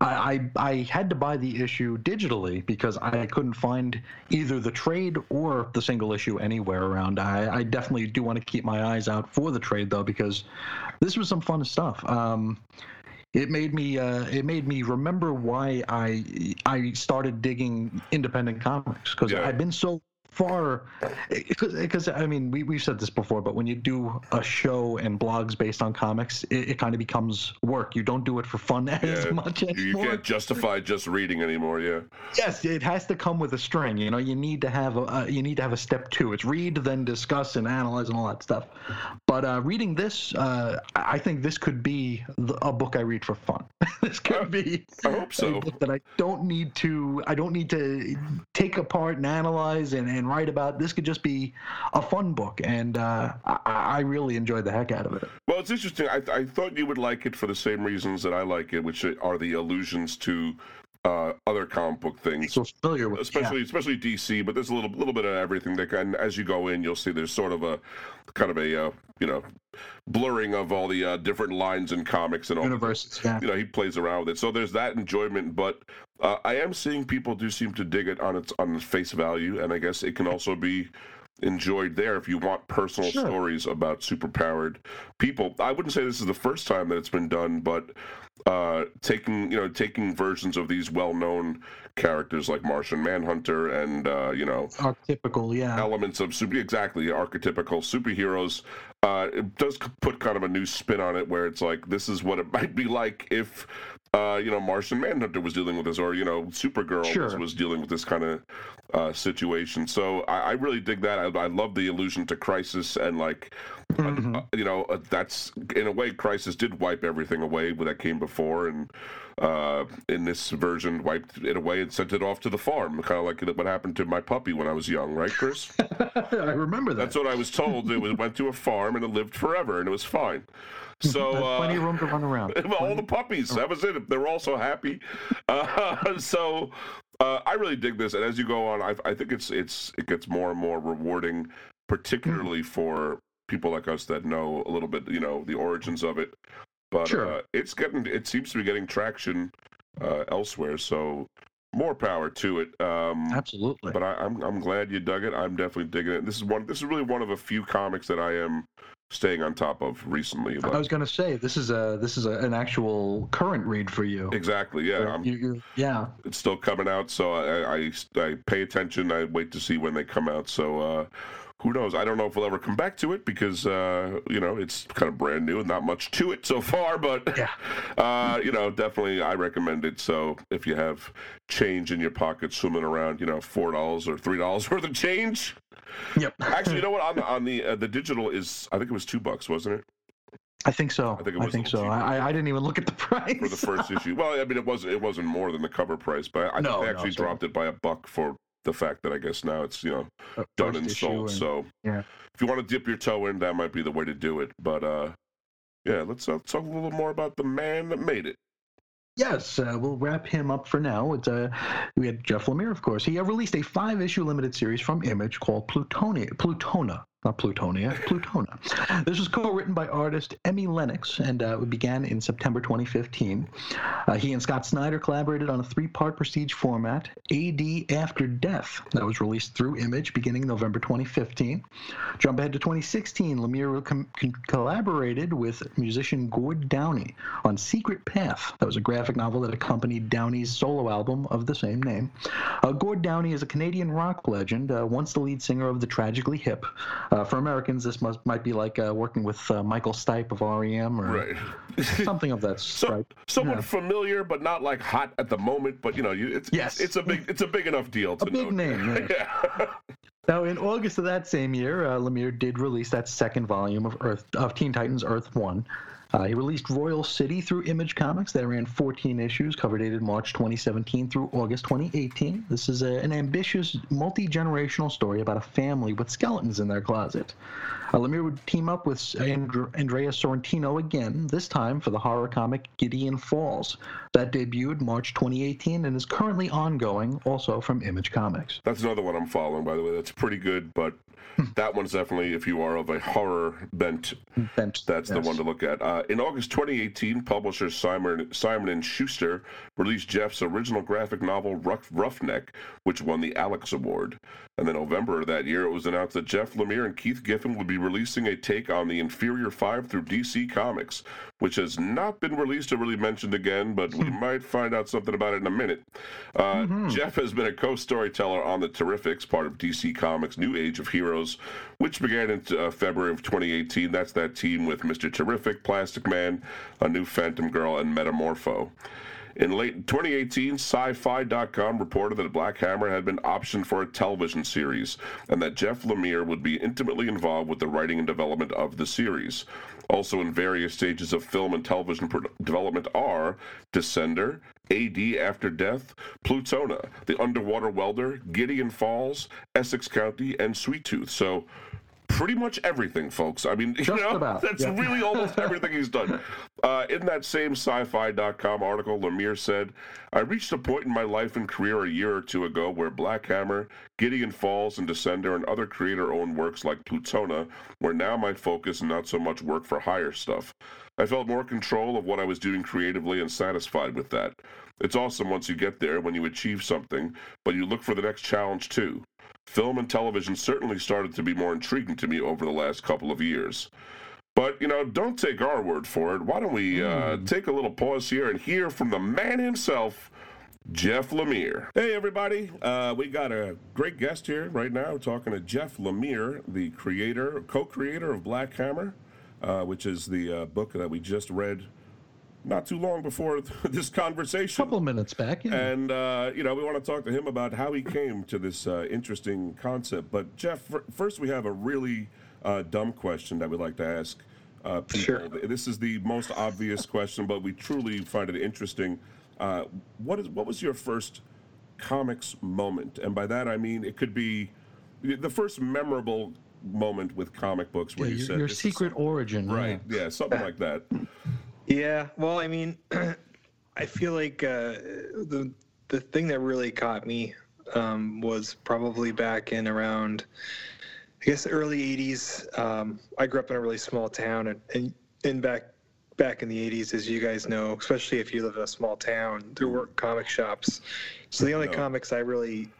I, I I had to buy the issue digitally because I couldn't find either the trade or the single issue anywhere around. I, I definitely do want to keep my eyes out for the trade though because this was some fun stuff. Um, it made me uh, it made me remember why I I started digging independent comics because Yeah. I've been so far because I mean we we've said this before, but when you do a show and blogs based on comics, it, it kind of becomes work. You don't do it for fun as much You, anymore. you can't justify just reading anymore. Yeah. Yes, it has to come with a string. You know, you need to have a uh, you need to have a step two. It's read, then discuss, and analyze, and all that stuff. But uh, reading this, uh, I think this could be the, a book I read for fun. this could be I hope so. a book that I don't need to I don't need to take apart and analyze and, and write about. This could just be a fun book, and uh, I, I really enjoyed the heck out of it. Well, it's interesting. I, I thought you would like it for the same reasons that I like it, which are the allusions to uh, other comic book things. So familiar with, especially especially DC, but there's a little little bit of everything. That and as you go in, you'll see there's sort of a kind of a uh, you know blurring of all the uh, different lines in comics and all. universes. Yeah. You know, he plays around with it, so there's that enjoyment. But uh, I am seeing people do seem to dig it on its on its face value, and I guess it can also be enjoyed there if you want personal Sure. stories about superpowered people. I wouldn't say this is the first time that it's been done, but uh, taking you know taking versions of these well-known characters like Martian Manhunter and uh, you know Archetypical, yeah. elements of super exactly archetypical superheroes. Uh, it does put kind of a new spin on it, where it's like this is what it might be like if uh, you know Martian Manhunter was dealing with this, or you know Supergirl was, was dealing with this kind of uh, situation. So I, I really dig that. I, I love the allusion to Crisis and like Mhm. uh, you know uh, that's in a way Crisis did wipe everything away that came before and. Uh, in this version, wiped it away and sent it off to the farm, kind of like what happened to my puppy when I was young, right, Chris? I remember that. That's what I was told. It was, went to a farm and it lived forever, and it was fine. So There's plenty of uh, room to run around. all the puppies, that was it. They were all so happy. Uh, so uh, I really dig this, and as you go on, I, I think it's it's it gets more and more rewarding, particularly for people like us that know a little bit, you know, the origins of it. But Sure. uh, it's getting, it seems to be getting traction uh, elsewhere. So more power to it. Um, Absolutely. but I, I'm I'm glad you dug it. I'm definitely digging it. This is one. This is really one of a few comics that I am staying on top of recently. I was going to say this is a this is a, an actual current read for you. exactly. Yeah, you- yeah. it's still coming out, so I, I I pay attention. I wait to see when they come out. So. uh who knows? I don't know if we'll ever come back to it because uh, you know it's kind of brand new and not much to it so far. But Yeah. uh, you know, definitely I recommend it. So if you have change in your pocket swimming around, you know, four dollars or three dollars worth of change, Yep. Actually, you know what? On the on the uh, the digital is I think it was two bucks, wasn't it, I think so. I think it I think so. I, I didn't even look at the price. for the first issue? Well, I mean, it wasn't it wasn't more than the cover price, but I No, think they actually so- dropped it by a buck for the fact that I guess now it's you know Uh, done and sold. and- So yeah. if you want to dip your toe in, that might be the way to do it. But uh, yeah, let's uh, talk a little more about the man that made it. Yes, uh, we'll wrap him up for now. It's, uh, we had Jeff Lemire, of course. He uh, released a five-issue limited series from Image called Plutonia, Plutona, not Plutonia, Plutona. This was co-written by artist Emi Lenox and uh, it began in September 2015. Uh, he and Scott Snyder collaborated on a three-part prestige format, AD After Death, that was released through Image beginning November 2015. Jump ahead to 2016, Lemire com- collaborated with musician Gord Downie on Secret Path. That was a graphic novel that accompanied Downie's solo album of the same name. Uh, Gord Downie is a Canadian rock legend, uh, once the lead singer of the Tragically Hip. Uh, for Americans, this must, might be like uh, working with uh, Michael Stipe of REM or Right. something of that So, stripe. somewhat Yeah. familiar, but not like hot at the moment. But you know, you, it's Yes. it's a big it's a big enough deal to A big name, yeah. Now, in August of that same year, uh, Lemire did release that second volume of Earth of Teen Titans Earth One. Uh, he released Royal City through Image Comics. That ran 14 issues, cover dated March 2017 through August 2018. This is a, an ambitious, multi generational story about a family with skeletons in their closet. Uh, Lemire would team up with Andre- Andrea Sorrentino again, this time for the horror comic Gideon Falls. That debuted March 2018 and is currently ongoing, also from Image Comics. That's another one I'm following, by the way. That's pretty good, but Hmm. that one's definitely, if you are of a horror bent, Bent- that's the one to look at. Uh, in August 2018, publisher Simon Simon and Schuster released Jeff's original graphic novel Rough, Roughneck, which won the Alex Award. And then November of that year, it was announced that Jeff Lemire and Keith Giffen would be releasing a take on the Inferior Five through DC Comics, which has not been released or really mentioned again, but we might find out something about it in a minute. Uh, Jeff has been a co-storyteller on the Terrifics, part of DC Comics' New Age of Heroes, which began in uh, February of 2018. That's that team with Mr. Terrific, Plastic Man, a new Phantom Girl, and Metamorpho. In late 2018, Sci-Fi.com reported that Black Hammer had been optioned for a television series, and that Jeff Lemire would be intimately involved with the writing and development of the series. Also in various stages of film and television pro- development are Descender, AD After Death, Plutona, The Underwater Welder, Gideon Falls, Essex County, and Sweet Tooth. So pretty much everything, folks. I mean, you know, about, that's yeah. really almost everything he's done. Uh, in that same sci-fi.com article, Lemire said, I reached a point in my life and career a year or two ago where Black Hammer, Gideon Falls, and Descender and other creator-owned works like Plutona were now my focus and not so much work for hire stuff. I felt more control of what I was doing creatively and satisfied with that. It's awesome once you get there when you achieve something, but you look for the next challenge too. Film and television certainly started to be more intriguing to me over the last couple of years. But, you know, don't take our word for it. Why don't we uh, take a little pause here and hear from the man himself, Jeff Lemire. Hey, everybody. Uh, we got a great guest here right now We're talking to Jeff Lemire, the creator, co creator of Black Hammer, uh, which is the uh, book that we just read not too long before this conversation. A couple minutes back. Yeah. And, uh, you know, we want to talk to him about how he came to this uh, interesting concept. But, Jeff, fir- first we have a really uh, dumb question that we'd like to ask uh, people. Sure. This is the most obvious question, but we truly find it interesting. Uh, what is what was your first comics moment? And by that I mean it could be the first memorable moment with comic books where Yeah, you your, said your secret origin, right? Yeah, something like that. Yeah, well, I mean, I feel like uh, the the thing that really caught me um, was probably back in around, I guess, the early '80s. Um, I grew up in a really small town, and, and in back back in the '80s, as you guys know, especially if you live in a small town, there weren't comic shops. So the only No. comics I really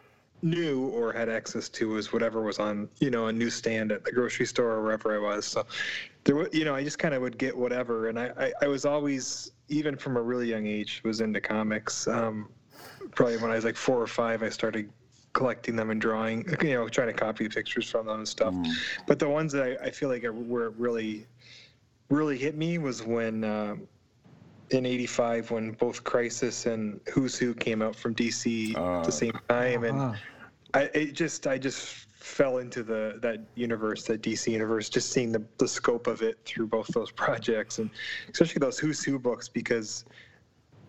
knew or had access to was whatever was on, you know, a newsstand at the grocery store or wherever I was. So there was you know i just kind of would get whatever. And I, I i was always even from a really young age was into comics. Um probably when i was like four or five i started collecting them and drawing you know trying to copy pictures from them and stuff. But the ones that I, I feel like were really really hit me was when um in 85 when both crisis and who's who came out from dc at Ah. the same time and Ah. I it just I just fell into the that universe, that DC universe, just seeing the the scope of it through both those projects and especially those Who's Who books because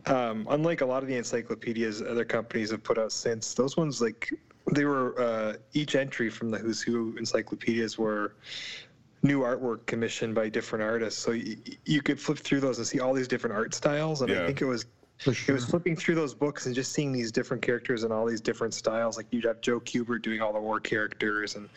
um, unlike a lot of the encyclopedias other companies have put out since, those ones like they were uh, each entry from the Who's Who encyclopedias were new artwork commissioned by different artists. So y- you could flip through those and see all these different art styles, and Yeah. I think it was For it was flipping through those books and just seeing these different characters and all these different styles. Like you'd have Joe Kubert doing all the war characters, and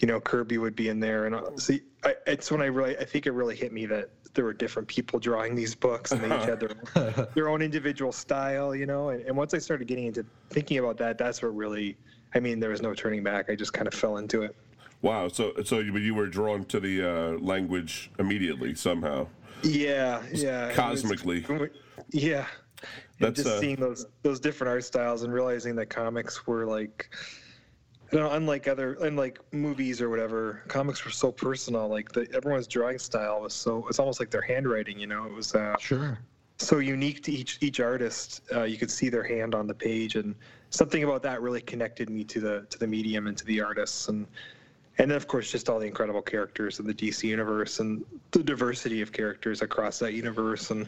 you know Kirby would be in there. And uh, see, I, it's when I really, I think it really hit me that there were different people drawing these books, and they each had their own, their own individual style. You know, and, and once I started getting into thinking about that, that's what really, I mean, there was no turning back. I just kind of fell into it. Wow. So so you, you were drawn to the uh, language immediately somehow. Yeah, yeah. it was- Cosmically. yeah. And just uh, seeing those those different art styles and realizing that comics were like you know, unlike other unlike movies or whatever, comics were so personal. Like the, everyone's drawing style was so it's almost like their handwriting, you know. It was uh, Sure. so unique to each each artist. Uh, you could see their hand on the page, and something about that really connected me to the to the medium and to the artists, and and then of course just all the incredible characters in the DC universe and the diversity of characters across that universe, and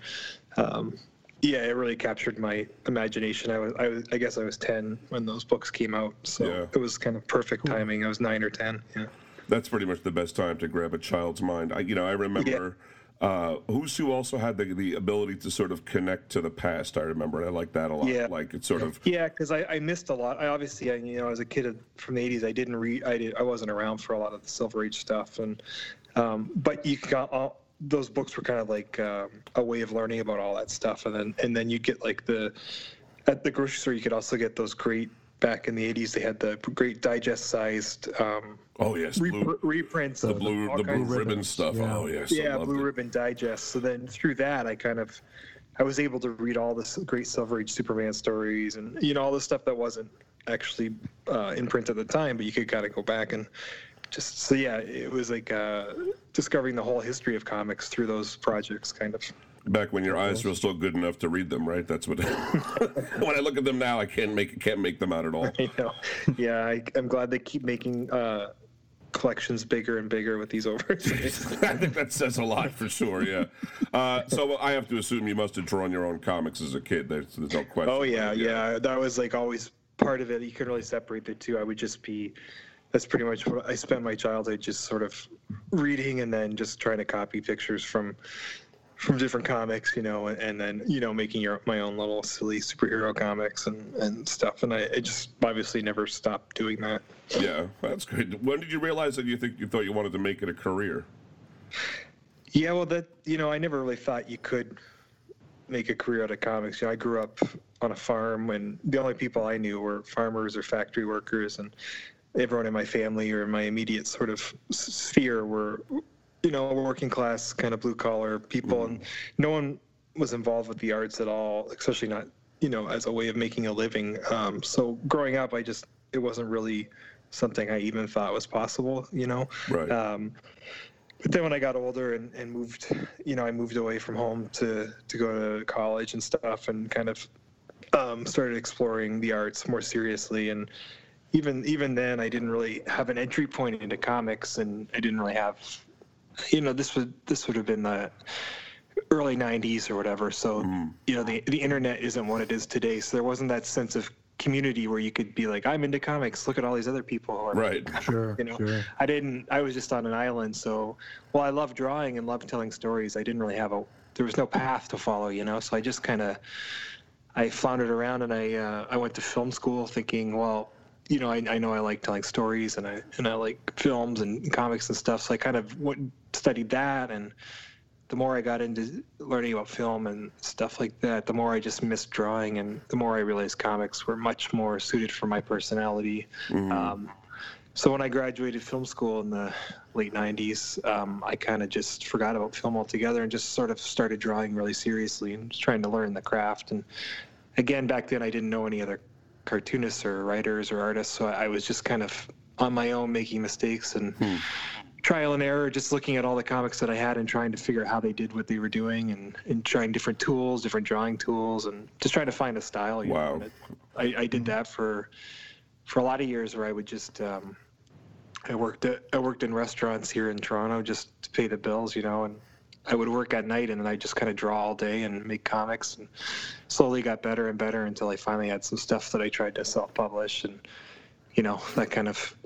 um, yeah, it really captured my imagination. I was I was I guess I was ten when those books came out, so Yeah. it was kind of perfect timing. I was nine or ten. Yeah. That's pretty much the best time to grab a child's mind. I, you know, I remember uh, who also had the, the ability to sort of connect to the past. I remember, and I like that a lot. Yeah. Like it's sort of Yeah, because I, I missed a lot. I obviously, I, you know, as a kid from the '80s, I didn't read. I did. I wasn't around for a lot of the Silver Age stuff, and um, but you got all those books were kind of like um, a way of learning about all that stuff, and then and then you get like the at the grocery store, you could also get those great. Back in the '80s, they had the great digest-sized um, oh yes, re- blue, reprints the of blue all the blue kinds of- ribbon stuff. yeah. Oh yes, yeah, Blue it. Ribbon Digest. So then through that, I kind of, I was able to read all this great Silver Age Superman stories and you know all the stuff that wasn't actually uh, in print at the time, but you could kind of go back and just so yeah, it was like uh, discovering the whole history of comics through those projects, kind of. Back when your eyes were still good enough to read them, right? That's what. when I look at them now, I can't make can't make them out at all. You know, yeah, I, I'm glad they keep making uh, collections bigger and bigger with these overseas. I think that says a lot for sure. Yeah. Uh, so I have to assume you must have drawn your own comics as a kid. There's, there's no question. Oh yeah, yeah. That was like always part of it. You couldn't really separate the two. I would just be. That's pretty much what I spent my childhood just sort of reading and then just trying to copy pictures from from different comics, you know, and, and then you know making your my own little silly superhero comics and and stuff. And I, I just obviously never stopped doing that. Yeah, that's good. When did you realize that you think you thought you wanted to make it a career? Yeah, well, that you know, I never really thought you could make a career out of comics. You know, I grew up on a farm, and the only people I knew were farmers or factory workers, and everyone in my family or in my immediate sort of sphere were, you know, working class kind of blue collar people, and no one was involved with the arts at all, especially not, you know, as a way of making a living. Um, so growing up, I just it wasn't really something I even thought was possible, you know. Right. Um, but then when I got older and, and moved, you know, I moved away from home to, to go to college and stuff and kind of um, started exploring the arts more seriously. And even even then, I didn't really have an entry point into comics, and I didn't really have, you know, this would this would have been the early '90s or whatever. So you know, the the internet isn't what it is today. So there wasn't that sense of community where you could be like, I'm into comics. Look at all these other people. who Right. Sure. you know Sure. i didn't i was just on an island so while i love drawing and love telling stories i didn't really have a there was no path to follow you know so i just kind of i floundered around and i uh, i went to film school thinking well you know I, I know i like telling stories and i and i like films and comics and stuff so i kind of went studied that and the more I got into learning about film and stuff like that, the more I just missed drawing, and the more I realized comics were much more suited for my personality. Um, so when I graduated film school in the late '90s, um, I kind of just forgot about film altogether and just sort of started drawing really seriously and just trying to learn the craft. And again, back then I didn't know any other cartoonists or writers or artists, so I was just kind of on my own making mistakes and trial and error, just looking at all the comics that I had and trying to figure out how they did what they were doing and, and trying different tools, different drawing tools, and just trying to find a style. You Wow. Know? I, I did that for for a lot of years where I would just um, I worked at, I worked in restaurants here in Toronto just to pay the bills, you know, and I would work at night and then I just kind of draw all day and make comics and slowly got better and better until I finally had some stuff that I tried to self-publish and you know that kind of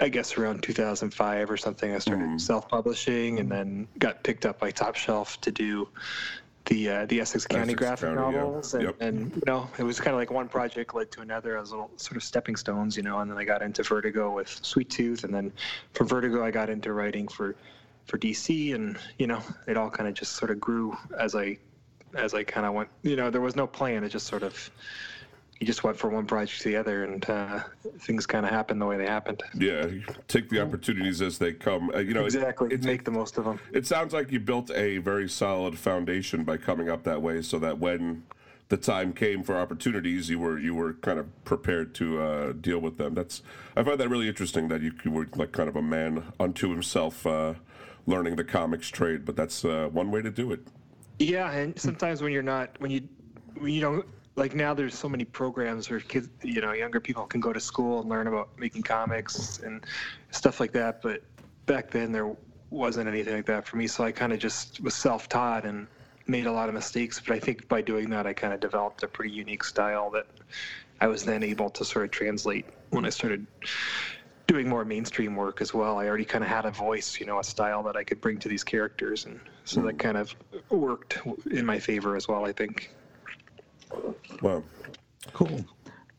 I guess around 2005 or something I started self-publishing and then got picked up by Top Shelf to do the uh, the Essex County Essex graphic County, yeah. novels, and, Yep. and you know it was kind of like one project led to another as little sort of stepping stones, you know. And then I got into Vertigo with Sweet Tooth, and then from Vertigo I got into writing for for DC, and you know it all kind of just sort of grew as I as I kind of went. You know, there was no plan; it just sort of you just went from one project to the other, and uh, things kind of happened the way they happened. Yeah, take the opportunities as they come. Uh, you know, it- Exactly, It, make the most of them. it sounds like you built a very solid foundation by coming up that way, so that when the time came for opportunities, you were you were kind of prepared to uh, deal with them. That's I find that really interesting that you, you were like kind of a man unto himself, uh, learning the comics trade. But that's uh, one way to do it. Yeah, and sometimes when you're not, when you, when you don't, like now there's so many programs where kids, you know, younger people can go to school and learn about making comics and stuff like that. But back then there wasn't anything like that for me. So I kind of just was self-taught and made a lot of mistakes. But I think by doing that, I kind of developed a pretty unique style that I was then able to sort of translate when I started doing more mainstream work as well. I already kind of had a voice, you know, a style that I could bring to these characters, and so that kind of worked in my favor as well. I think. Wow. Cool.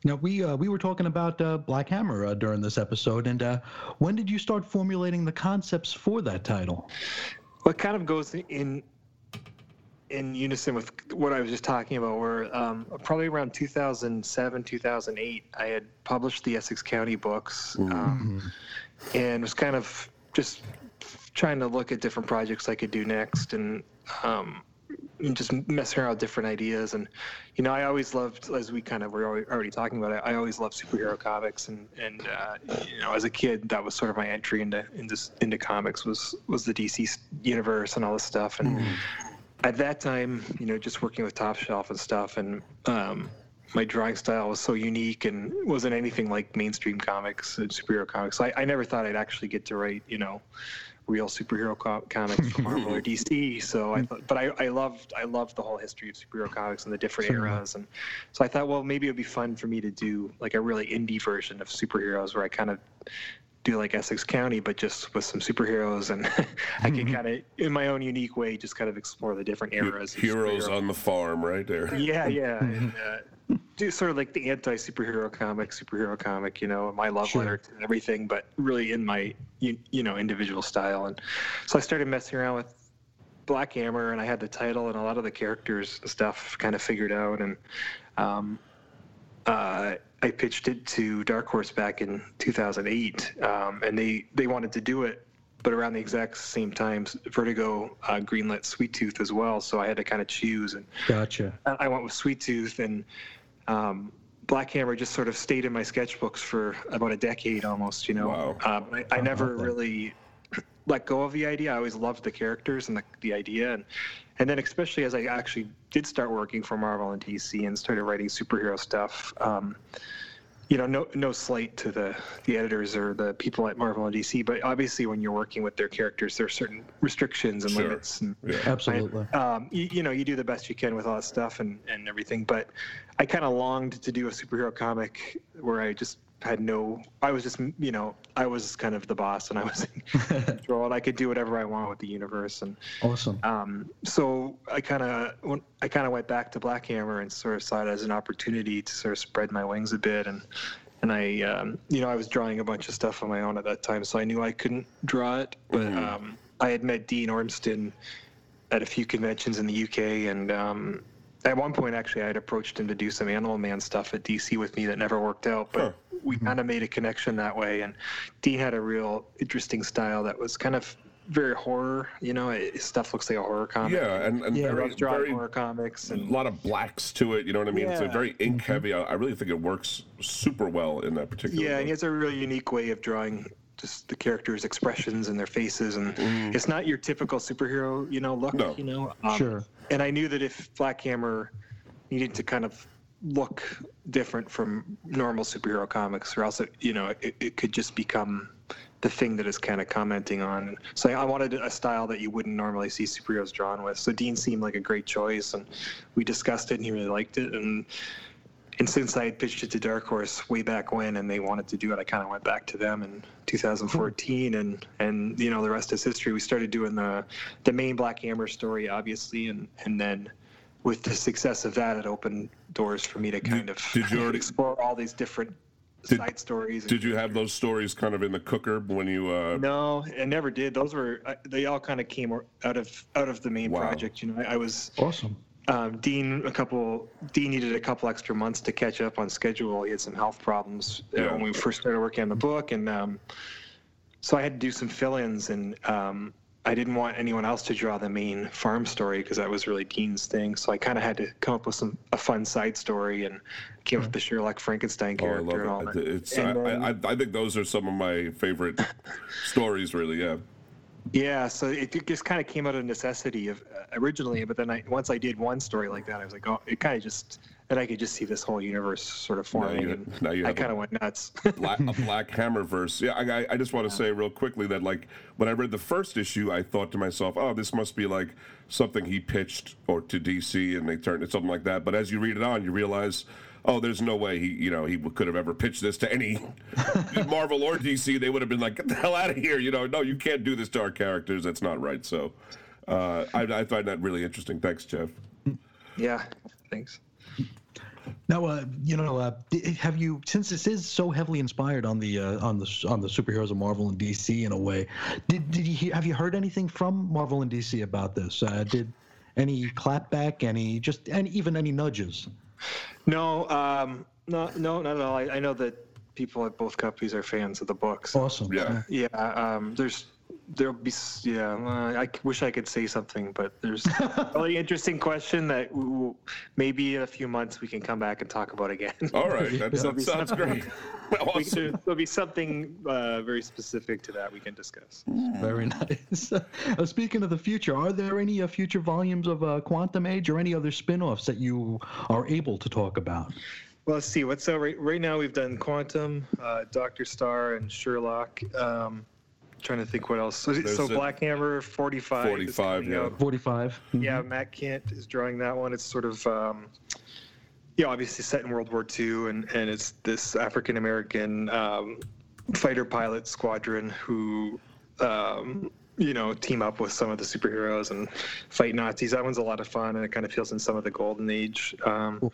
Now we uh, we were talking about uh, Black Hammer uh, during this episode, and uh, when did you start formulating the concepts for that title? Well, it kind of goes in in unison with what I was just talking about. Where um, probably around 2007, 2008, I had published the Essex County books, um, and was kind of just trying to look at different projects I could do next, and um, and just messing around with different ideas. And you know, I always loved, as we kind of were already- talking about, I, I always loved superhero comics, and and uh, you know, as a kid, that was sort of my entry into into into comics was was the DC universe and all this stuff. And at that time, you know, just working with Top Shelf and stuff, and um, my drawing style was so unique and wasn't anything like mainstream comics and superhero comics. I, I never thought I'd actually get to write, you know, real superhero co- comics for Marvel or DC. So I, thought, but I, I loved, I loved the whole history of superhero comics and the different Sure. eras, and so I thought, well, maybe it'd be fun for me to do like a really indie version of superheroes where I kind of do like Essex County, but just with some superheroes, and I can kind of, in my own unique way, just kind of explore the different eras. Heroes on the farm, right there. yeah, yeah. And, uh, do sort of like the anti-superhero comic, superhero comic, you know, my love Sure. letter to everything, but really in my, you, you know, individual style. And so I started messing around with Black Hammer, and I had the title and a lot of the characters and stuff kind of figured out. And um, uh, I pitched it to Dark Horse back in 2008, um, and they they wanted to do it, but around the exact same time, Vertigo uh, greenlit Sweet Tooth as well. So I had to kind of choose, and Gotcha. I I went with Sweet Tooth, and um, Black Hammer just sort of stayed in my sketchbooks for about a decade almost. You know, Wow. um, I, I never Okay. really let go of the idea. I always loved the characters and the, the idea, and and then especially as I actually did start working for Marvel and DC and started writing superhero stuff. Um, you know, no no slight to the the editors or the people at Marvel and DC, but obviously when you're working with their characters, there are certain restrictions and Sure. limits and Yeah. Absolutely. um, you, you know, you do the best you can with all that stuff and, and everything. But I kind of longed to do a superhero comic where I just had no, I was just, you know, I was kind of the boss and I was in control and I could do whatever I want with the universe. And awesome. um, so I kind of, I kind of went back to Black Hammer and sort of saw it as an opportunity to sort of spread my wings a bit. And, and I, um, you know, I was drawing a bunch of stuff on my own at that time, so I knew I couldn't draw it. But um, I had met Dean Ormston at a few conventions in the UK, and um, at one point, actually, I had approached him to do some Animal Man stuff at DC with me that never worked out. But Huh. we mm-hmm. kind of made a connection that way, and Dean had a real interesting style that was kind of very horror. You know, it, stuff looks like a horror comic. Yeah, and, and I very, drawing very horror comics, and a lot of blacks to it. You know what I mean? yeah. It's a very ink mm-hmm. heavy. I, I really think it works super well in that particular. Yeah, book. and he has a really unique way of drawing just the characters' expressions and their faces, and it's not your typical superhero, you know, look. No. You know, um, Sure. And I knew that if Black Hammer needed to kind of look different from normal superhero comics, or else it, you know, it, it could just become the thing that is kind of commenting on. So I wanted a style that you wouldn't normally see superheroes drawn with. So Dean seemed like a great choice, and we discussed it, and he really liked it, and and since I had pitched it to Dark Horse way back when, and they wanted to do it, I kind of went back to them in 2014, and and you know the rest is history. We started doing the the main Black Hammer story, obviously, and and then with the success of that, it opened doors for me to kind of did you already- explore all these different Did- side stories. Did you have those stories kind of in the cooker when you? Uh, no, I never did. Those were they all kind of came out of out of the main Wow. project. You know, I, I was Awesome. Um, Dean a couple. Dean needed a couple extra months to catch up on schedule. He had some health problems uh, Yeah. when we first started working on the book, and um, so I had to do some fill-ins, and um, I didn't want anyone else to draw the main farm story because that was really Dean's thing. So I kind of had to come up with some a fun side story, and came up with the Sherlock Frankenstein character oh, I character and all love that. it. It's. I, And then- I, I think those are some of my favorite stories. Really, yeah. Yeah, so it just kind of came out of necessity of uh, originally, but then I once I did one story like that, I was like, oh, it kind of just, and I could just see this whole universe sort of forming, you- and now you I kind of went nuts. Black, a Black Hammer verse. Yeah, I, I- I just want to say real quickly that like when I read the first issue, I thought to myself, oh, this must be like something he pitched or to DC and they turned it something like that. But as you read it on, you realize. Oh, there's no way he, you know, he could have ever pitched this to any Marvel or DC. They would have been like, "Get the hell out of here!" You know, no, you can't do this to our characters. That's not right. So, uh, I, I find that really interesting. Thanks, Jeff. yeah, thanks. Now, uh, you know, uh, have you since this is so heavily inspired on the uh, on the on the superheroes of Marvel and DC in a way? Did did you have you heard anything from Marvel and DC about this? Uh, did any clapback? Any just and even any nudges? No, um, no, no, not at all. I, I know that people at both companies are fans of the books. Awesome. Yeah. Yeah, um, there's there'll be yeah. Uh, I c- wish I could say something, but there's a really interesting question that w- w- maybe in a few months we can come back and talk about again. All right, that, There'll sounds great. We- Awesome. there- There'll be something uh, very specific to that we can discuss. Very nice. Uh, speaking of the future, are there any uh, future volumes of uh, Quantum Age or any other spin-offs that you are able to talk about? Well, let's see. What's so right, right now? We've done Quantum, uh, Doctor Star, and Sherlock. Um, trying to think what else. So, so Black Hammer 45. 45, yeah. out. 45. Yeah, Matt Kindt is drawing that one. It's sort of, um, yeah, obviously set in World War II, and, and it's this African American um, fighter pilot squadron who, um, you know, team up with some of the superheroes and fight Nazis. That one's a lot of fun, and it kind of feels in some of the golden age. Um,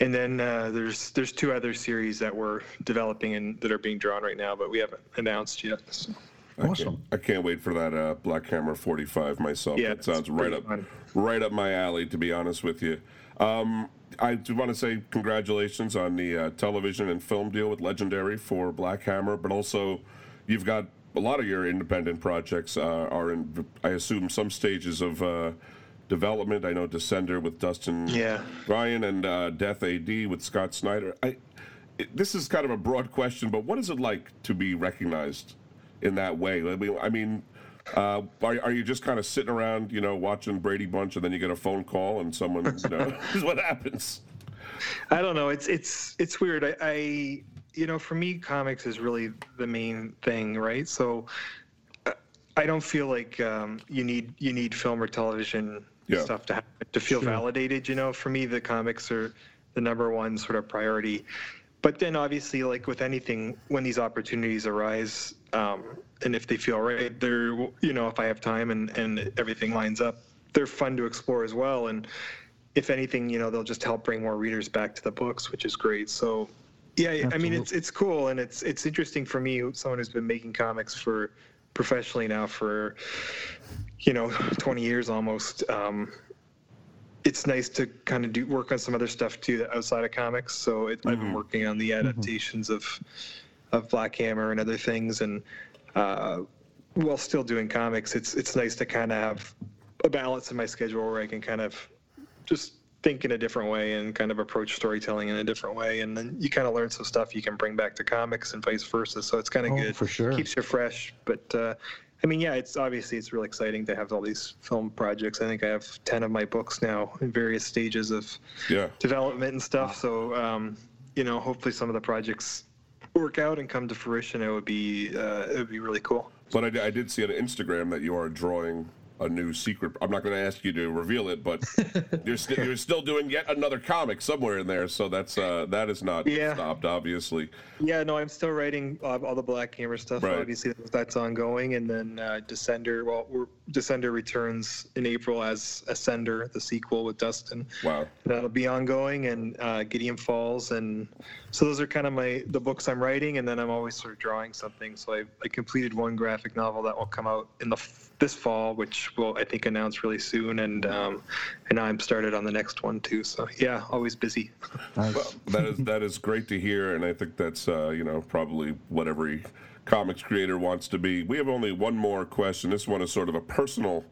and then uh, there's there's two other series that we're developing and that are being drawn right now, but we haven't announced yet. So, I can't- Awesome. I can't wait for that uh, Black Hammer 45 myself. Yeah, that sounds right up fun. right up my alley, to be honest with you. Um, I do want to say congratulations on the uh, television and film deal with Legendary for Black Hammer, but also you've got a lot of your independent projects uh, are in, I assume, some stages of uh, development. I know Descender with Dustin Yeah. Ryan and uh, Death AD with Scott Snyder. I, it, this is kind of a broad question, but what is it like to be recognized in that way? I mean, I mean uh, are, are you just kind of sitting around, you know, watching Brady Bunch, and then you get a phone call and someone, you know, is what happens. I don't know. It's it's it's weird. I, I you know, for me, comics is really the main thing, right? So uh, I don't feel like um, you need you need film or television Yeah. stuff to happen, to feel Sure. validated. You know, for me, the comics are the number one sort of priority. But then, obviously, like with anything, when these opportunities arise, um, and if they feel right, they're you know, if I have time and and everything lines up, they're fun to explore as well. And if anything, you know, they'll just help bring more readers back to the books, which is great. So, yeah, I mean, it's it's cool and it's it's interesting for me, someone who's been making comics for professionally now for you know 20 years almost. Um, it's nice to kind of do work on some other stuff too outside of comics. So it, I've been working on the adaptations of of Black Hammer and other things, and uh, while still doing comics, it's it's nice to kind of have a balance in my schedule where I can kind of just think in a different way and kind of approach storytelling in a different way, and then you kind of learn some stuff you can bring back to comics and vice versa. So it's kind of Oh, good for sure. keeps you fresh. But uh, I mean, yeah, it's obviously it's really exciting to have all these film projects. I think I have ten of my books now in various stages of Yeah. development and stuff. So um, you know, hopefully some of the projects work out and come to fruition. It would be uh, it would be really cool. But I, I did see on Instagram that you are drawing a new secret. I'm not going to ask you to reveal it, but you're st- you're still doing yet another comic somewhere in there. So that's uh, that is not Yeah. stopped, obviously. Yeah, no, I'm still writing uh, all the Black Hammer stuff. Right. Obviously, that's ongoing, and then uh, Descender. Well, we're, Descender returns in April as Ascender, the sequel with Dustin. Wow. That'll be ongoing, and uh, Gideon Falls, and so those are kind of my the books I'm writing, and then I'm always sort of drawing something. So I, I completed one graphic novel that will come out in the f- this fall, which will I think announce really soon, and um, and I'm started on the next one too. So yeah, always busy. Nice. Well, that is that is great to hear, and I think that's uh, you know probably what every comics creator wants to be. We have only one more question. This one is sort of a personal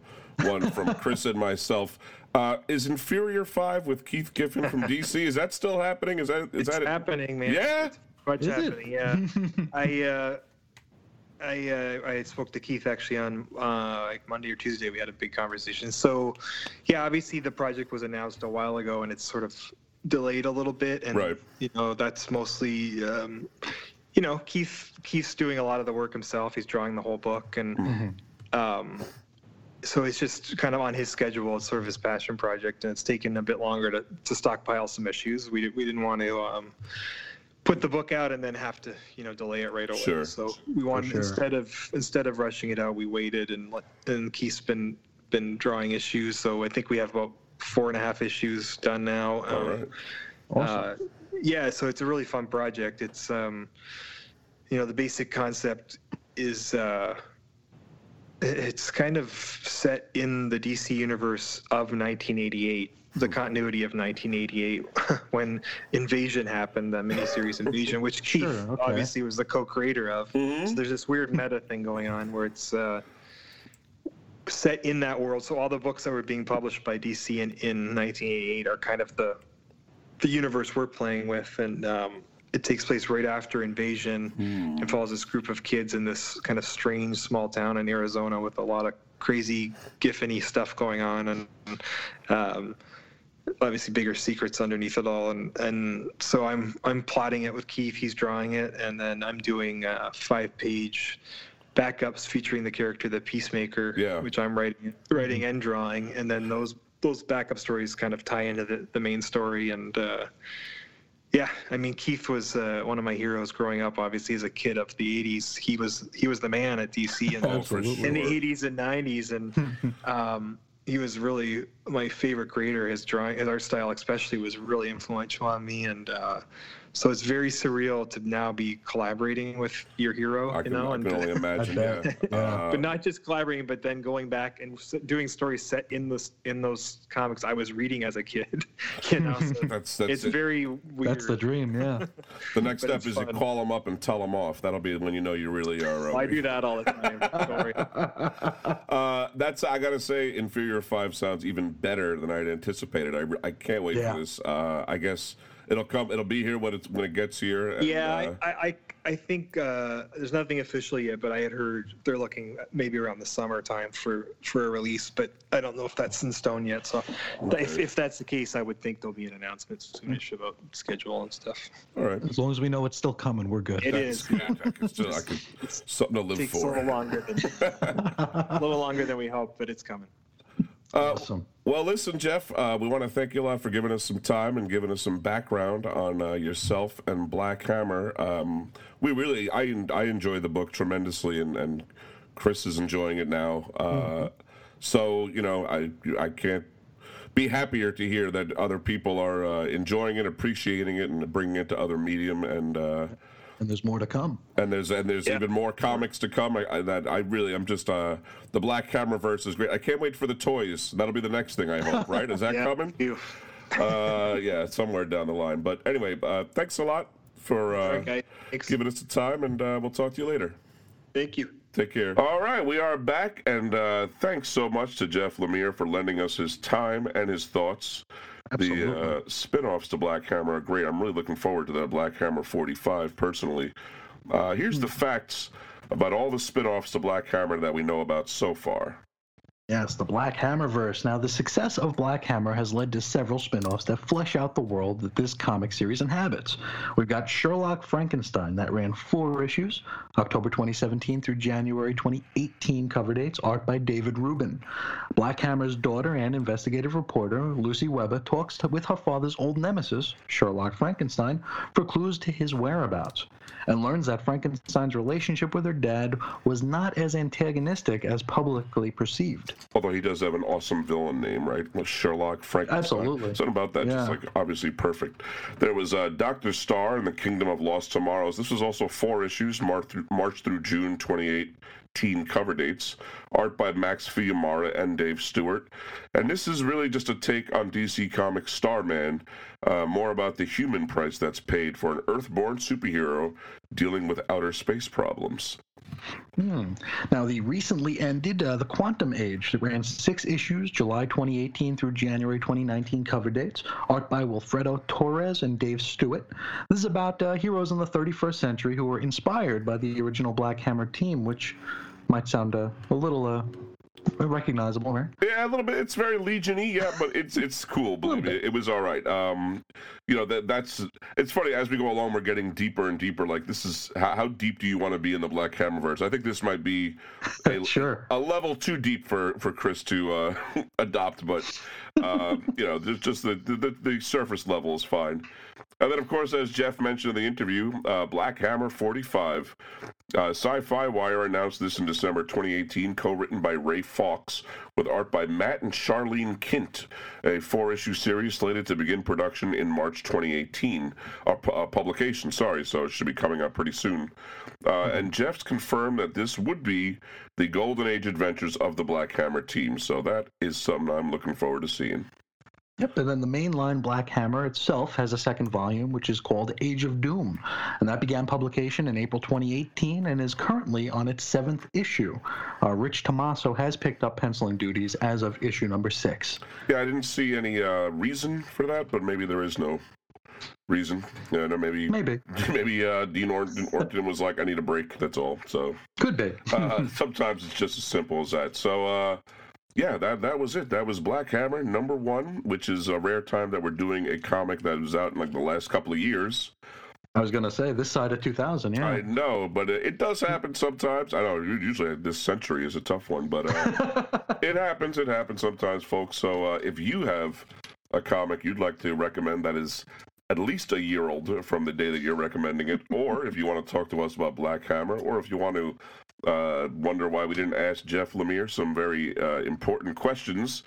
one from Chris and myself. Uh, is Inferior Five with Keith Giffen from DC? Is that still happening? Is that is it's that it? happening, man. Yeah? It's much Is it? happening. Yeah. I uh, I uh, I spoke to Keith actually on uh, like Monday or Tuesday. We had a big conversation. So, yeah, obviously the project was announced a while ago, and it's sort of delayed a little bit. And Right. you know that's mostly. Um, you know, Keith Keith's doing a lot of the work himself. He's drawing the whole book, and um, so it's just kind of on his schedule. It's sort of his passion project, and it's taken a bit longer to, to stockpile some issues. We we didn't want to um, put the book out and then have to you know delay it right away. Sure. So we wanted sure. instead of instead of rushing it out, we waited and let and Keith's been been drawing issues. So I think we have about four and a half issues done now. All Um, right. uh, yeah, so it's a really fun project. It's um, you know the basic concept is uh, it's kind of set in the DC universe of 1988, the continuity of 1988 when Invasion happened, the miniseries Invasion, which Keith Sure, okay. obviously was the co-creator of. Mhm. So there's this weird meta thing going on where it's. Uh, set in that world so all the books that were being published by dc in, in 1988 are kind of the the universe we're playing with, and um, it takes place right after Invasion. It follows this group of kids in this kind of strange small town in Arizona with a lot of crazy Giffany stuff going on, and um, obviously bigger secrets underneath it all. And and so I'm I'm plotting it with Keith. He's drawing it, and then I'm doing uh, five page backups featuring the character the Peacemaker, Yeah. which I'm writing writing and drawing, and then those those backup stories kind of tie into the, the main story. And uh, yeah i mean keith was uh, one of my heroes growing up obviously as a kid of the 80s he was he was the man at dc in, Oh, in the 80s and 90s and um, he was really my favorite creator his drawing his art style especially was really influential on me. And uh, so it's very surreal to now be collaborating with your hero I you know I and can only imagine. yeah. Uh, but not just collaborating, but then going back and doing stories set in this in those comics I was reading as a kid. You know, so that's that's it's it. very weird. That's the dream, yeah. the next step it's is you call them up and tell them off. That'll be when you know you really are. uh, I do that all the time. Don't worry. Uh, that's I gotta say, Inferior Five sounds even better than I'd anticipated. I, I can't wait Yeah. for this. Uh, I guess it'll come. It'll be here when it's when it gets here. and, yeah, uh, I, I, I I think uh, there's nothing official yet, but I had heard they're looking maybe around the summertime for for a release, but I don't know if that's in stone yet. So if, if that's the case, I would think there'll be an announcement soonish about schedule and stuff. all right. As long as we know it's still coming, we're good. It That's- is. yeah, I could still, I could, something to live takes a little longer than a little longer than we hope, but it's coming. Uh, Awesome. Well, listen, Jeff, uh, we want to thank you a lot for giving us some time and giving us some background on uh, yourself and Black Hammer. Um, we really, I, I enjoy the book tremendously, and, and Chris is enjoying it now. Uh, So, you know, I, I can't be happier to hear that other people are uh, enjoying it, appreciating it, and bringing it to other medium. And uh, And there's more to come. and there's and there's Yeah. even more comics to come. I, I, that I really, I'm just uh, the Black Hammer verse is great. I can't wait for the toys. That'll be the next thing I hope. Right? Is that Yeah, coming? you. uh, yeah, somewhere down the line. But anyway, uh, thanks a lot for uh, Okay. Thanks. giving us the time, and uh, we'll talk to you later. Thank you. Take care. All right, we are back, and uh, thanks so much to Jeff Lemire for lending us his time and his thoughts. Absolutely. The uh, spin-offs to Black Hammer are great. I'm really looking forward to that Black Hammer 45 personally. Uh, here's the facts about all the spin-offs to Black Hammer that we know about so far. Yes, the Black Hammer verse. Now, the success of Black Hammer has led to several spin offs that flesh out the world that this comic series inhabits. We've got Sherlock Frankenstein, that ran four issues, October 2017 through January 2018 cover dates, art by David Rubin. Black Hammer's daughter and investigative reporter, Lucy Weber, talks to, with her father's old nemesis, Sherlock Frankenstein, for clues to his whereabouts, and learns that Frankenstein's relationship with her dad was not as antagonistic as publicly perceived. Although he does have an awesome villain name, right? Sherlock Frankenstein. Absolutely. Something about that, Yeah. just like obviously perfect. There was uh, Doctor Star and the Kingdom of Lost Tomorrows. This was also four issues, March through, March through June 2018 cover dates. Art by Max Fiumara and Dave Stewart. And this is really just a take on DC Comics Starman, uh, more about the human price that's paid for an Earthborn superhero dealing with outer space problems. Hmm. Now, the recently ended uh, The Quantum Age that ran six issues, July 2018 through January 2019 cover dates, art by Wilfredo Torres and Dave Stewart. This is about uh, heroes in the 31st century who were inspired by the original Black Hammer team, which might sound uh, a little uh, recognizable, right? Yeah, a little bit. It's very legiony, yeah, but it's it's cool. Believe me, it was all right. Um, you know that that's it's funny as we go along, we're getting deeper and deeper. Like this is how, how deep do you want to be in the Black Hammerverse? I think this might be a, Sure. a level too deep for for Chris to uh, adopt, but uh, you know, there's just the, the the surface level is fine. And then, of course, as Jeff mentioned in the interview, uh, Black Hammer 45. Uh, Sci-Fi Wire announced this in December 2018, co-written by Ray Fawkes, with art by Matt and Sharlene Kindt, a four-issue series slated to begin production in March 2018. Uh, pu- uh, publication, sorry, so it should be coming out pretty soon. Uh, and Jeff's confirmed that this would be the Golden Age adventures of the Black Hammer team, so that is something I'm looking forward to seeing. Yep, and then the mainline Black Hammer itself has a second volume, which is called Age of Doom, and that began publication in April 2018 and is currently on its seventh issue. Uh, Rich Tommaso has picked up penciling duties as of issue number six. Yeah, I didn't see any uh, reason for that, but maybe there is no reason. Yeah, no, maybe Maybe maybe uh, Dean Ormston, Ormston was like, "I need a break." That's all. So could be. uh, sometimes it's just as simple as that. So uh, yeah, that that was it. That was Black Hammer number one, which is a rare time that we're doing a comic that was out in like the last couple of years. I was gonna say this side of 2000. Yeah. I know, but it, does happen sometimes. I know usually this century is a tough one, but uh, it happens. It happens sometimes, folks. So uh, if you have a comic you'd like to recommend that is at least a year old from the day that you're recommending it, or if you want to talk to us about Black Hammer, or if you want to uh, wonder why we didn't ask Jeff Lemire some very uh, important questions.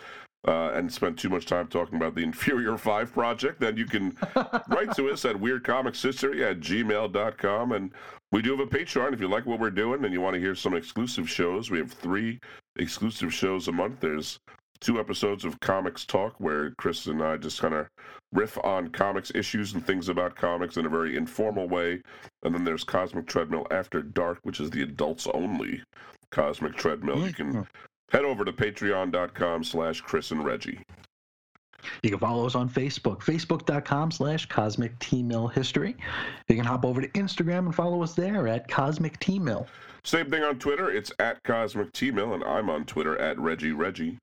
Uh, and spent too much time talking about the Inferior 5 project, then you can write to us at weirdcomicshistory at gmail.com. And we do have a Patreon if you like what we're doing and you want to hear some exclusive shows. We have three exclusive shows a month. There's two episodes of Comics Talk where Chris and I just kind of riff on comics issues and things about comics in a very informal way. And then there's Cosmic Treadmill After Dark, which is the adults only Cosmic Treadmill. You can mm-hmm. head over to patreon.com slash Chris and Reggie. You can follow us on Facebook, facebook.com slash Cosmic T Mill History. You can hop over to Instagram and follow us there at Cosmic T Mill. Same thing on Twitter. It's at Cosmic T-Mill, and I'm on Twitter at Reggie Reggie.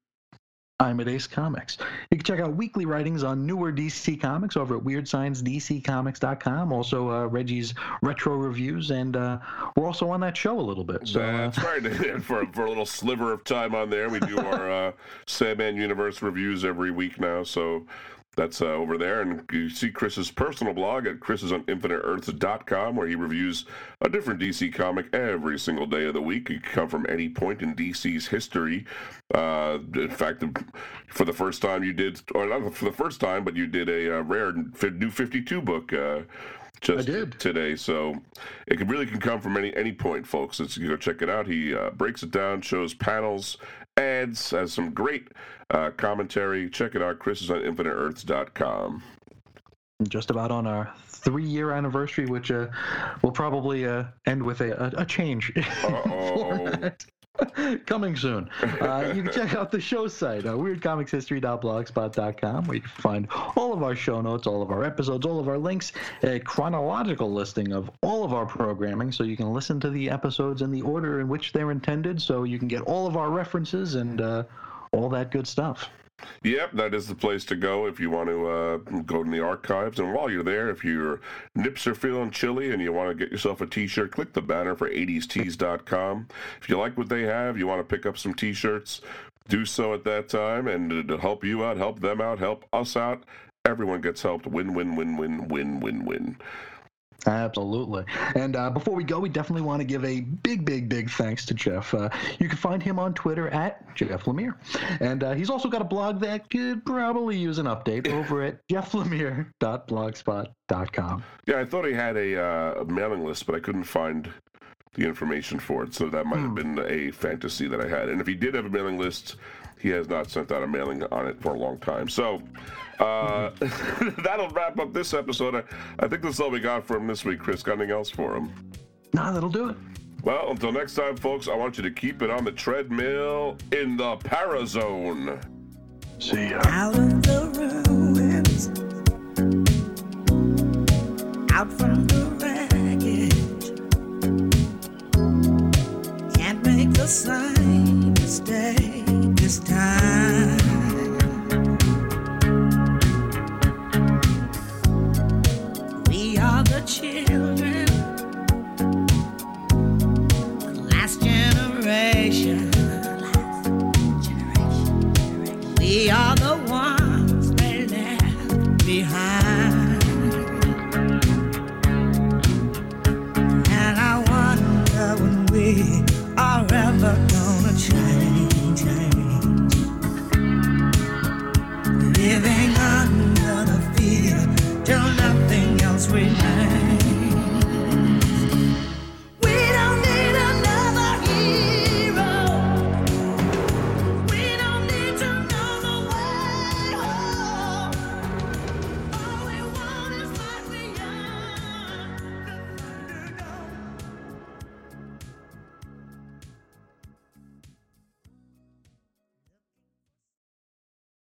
I'm at Ace Comics. You can check out weekly writings on newer DC Comics over at WeirdScienceDCComics.com. Also, uh, Reggie's retro reviews, and uh, we're also on that show a little bit. So, uh, That's right. And for, for a little sliver of time on there, we do our uh, Sandman Universe reviews every week now. So that's uh, over there. And you see Chris's personal blog at chrisisoninfiniteearths.com where he reviews a different DC comic every single day of the week. It can come from any point in DC's history. Uh, in fact, for the first time you did, or not for the first time, but you did a uh, rare New 52 book. Uh, just I did. today. So it can, really can come from any any point, folks. You go check it out. He uh, breaks it down, shows panels, ads, has some great uh, commentary. Check it out. Chris is on infiniteearths.com. just about on our three year anniversary, which uh, will probably uh, end with a, a, a change. Uh-oh. Coming soon. Uh, you can check out the show site, uh, weirdcomicshistory.blogspot.com, where you can find all of our show notes, all of our episodes, all of our links, a chronological listing of all of our programming, so you can listen to the episodes in the order in which they're intended, so you can get all of our references and uh, all that good stuff. Yep, that is the place to go if you want to uh, go to the archives. And while you're there, if your nips are feeling chilly and you want to get yourself a t-shirt, click the banner for 80stees.com. If you like what they have, you want to pick up some t-shirts, do so at that time and to help you out, help them out, help us out. Everyone gets helped. Win, win, win, win, win, win, win. Absolutely. And uh, before we go, we definitely want to give a big, big, big thanks to Jeff. Uh, you can find him on Twitter at Jeff Lemire. And uh, he's also got a blog that could probably use an update over at jefflemire.blogspot.com. Yeah, I thought he had a, uh, a mailing list, but I couldn't find the information for it. So that might have been a fantasy that I had. And if he did have a mailing list, he has not sent out a mailing on it for a long time. So uh, that'll wrap up this episode. I, I think that's all we got for him this week. Chris, got anything else for him? Nah, that'll do it. Well, until next time, folks, I want you to keep it on the treadmill in the Parazone. See ya. Out of the ruins, out from the wreckage. Can't make the same mistake this time. We are the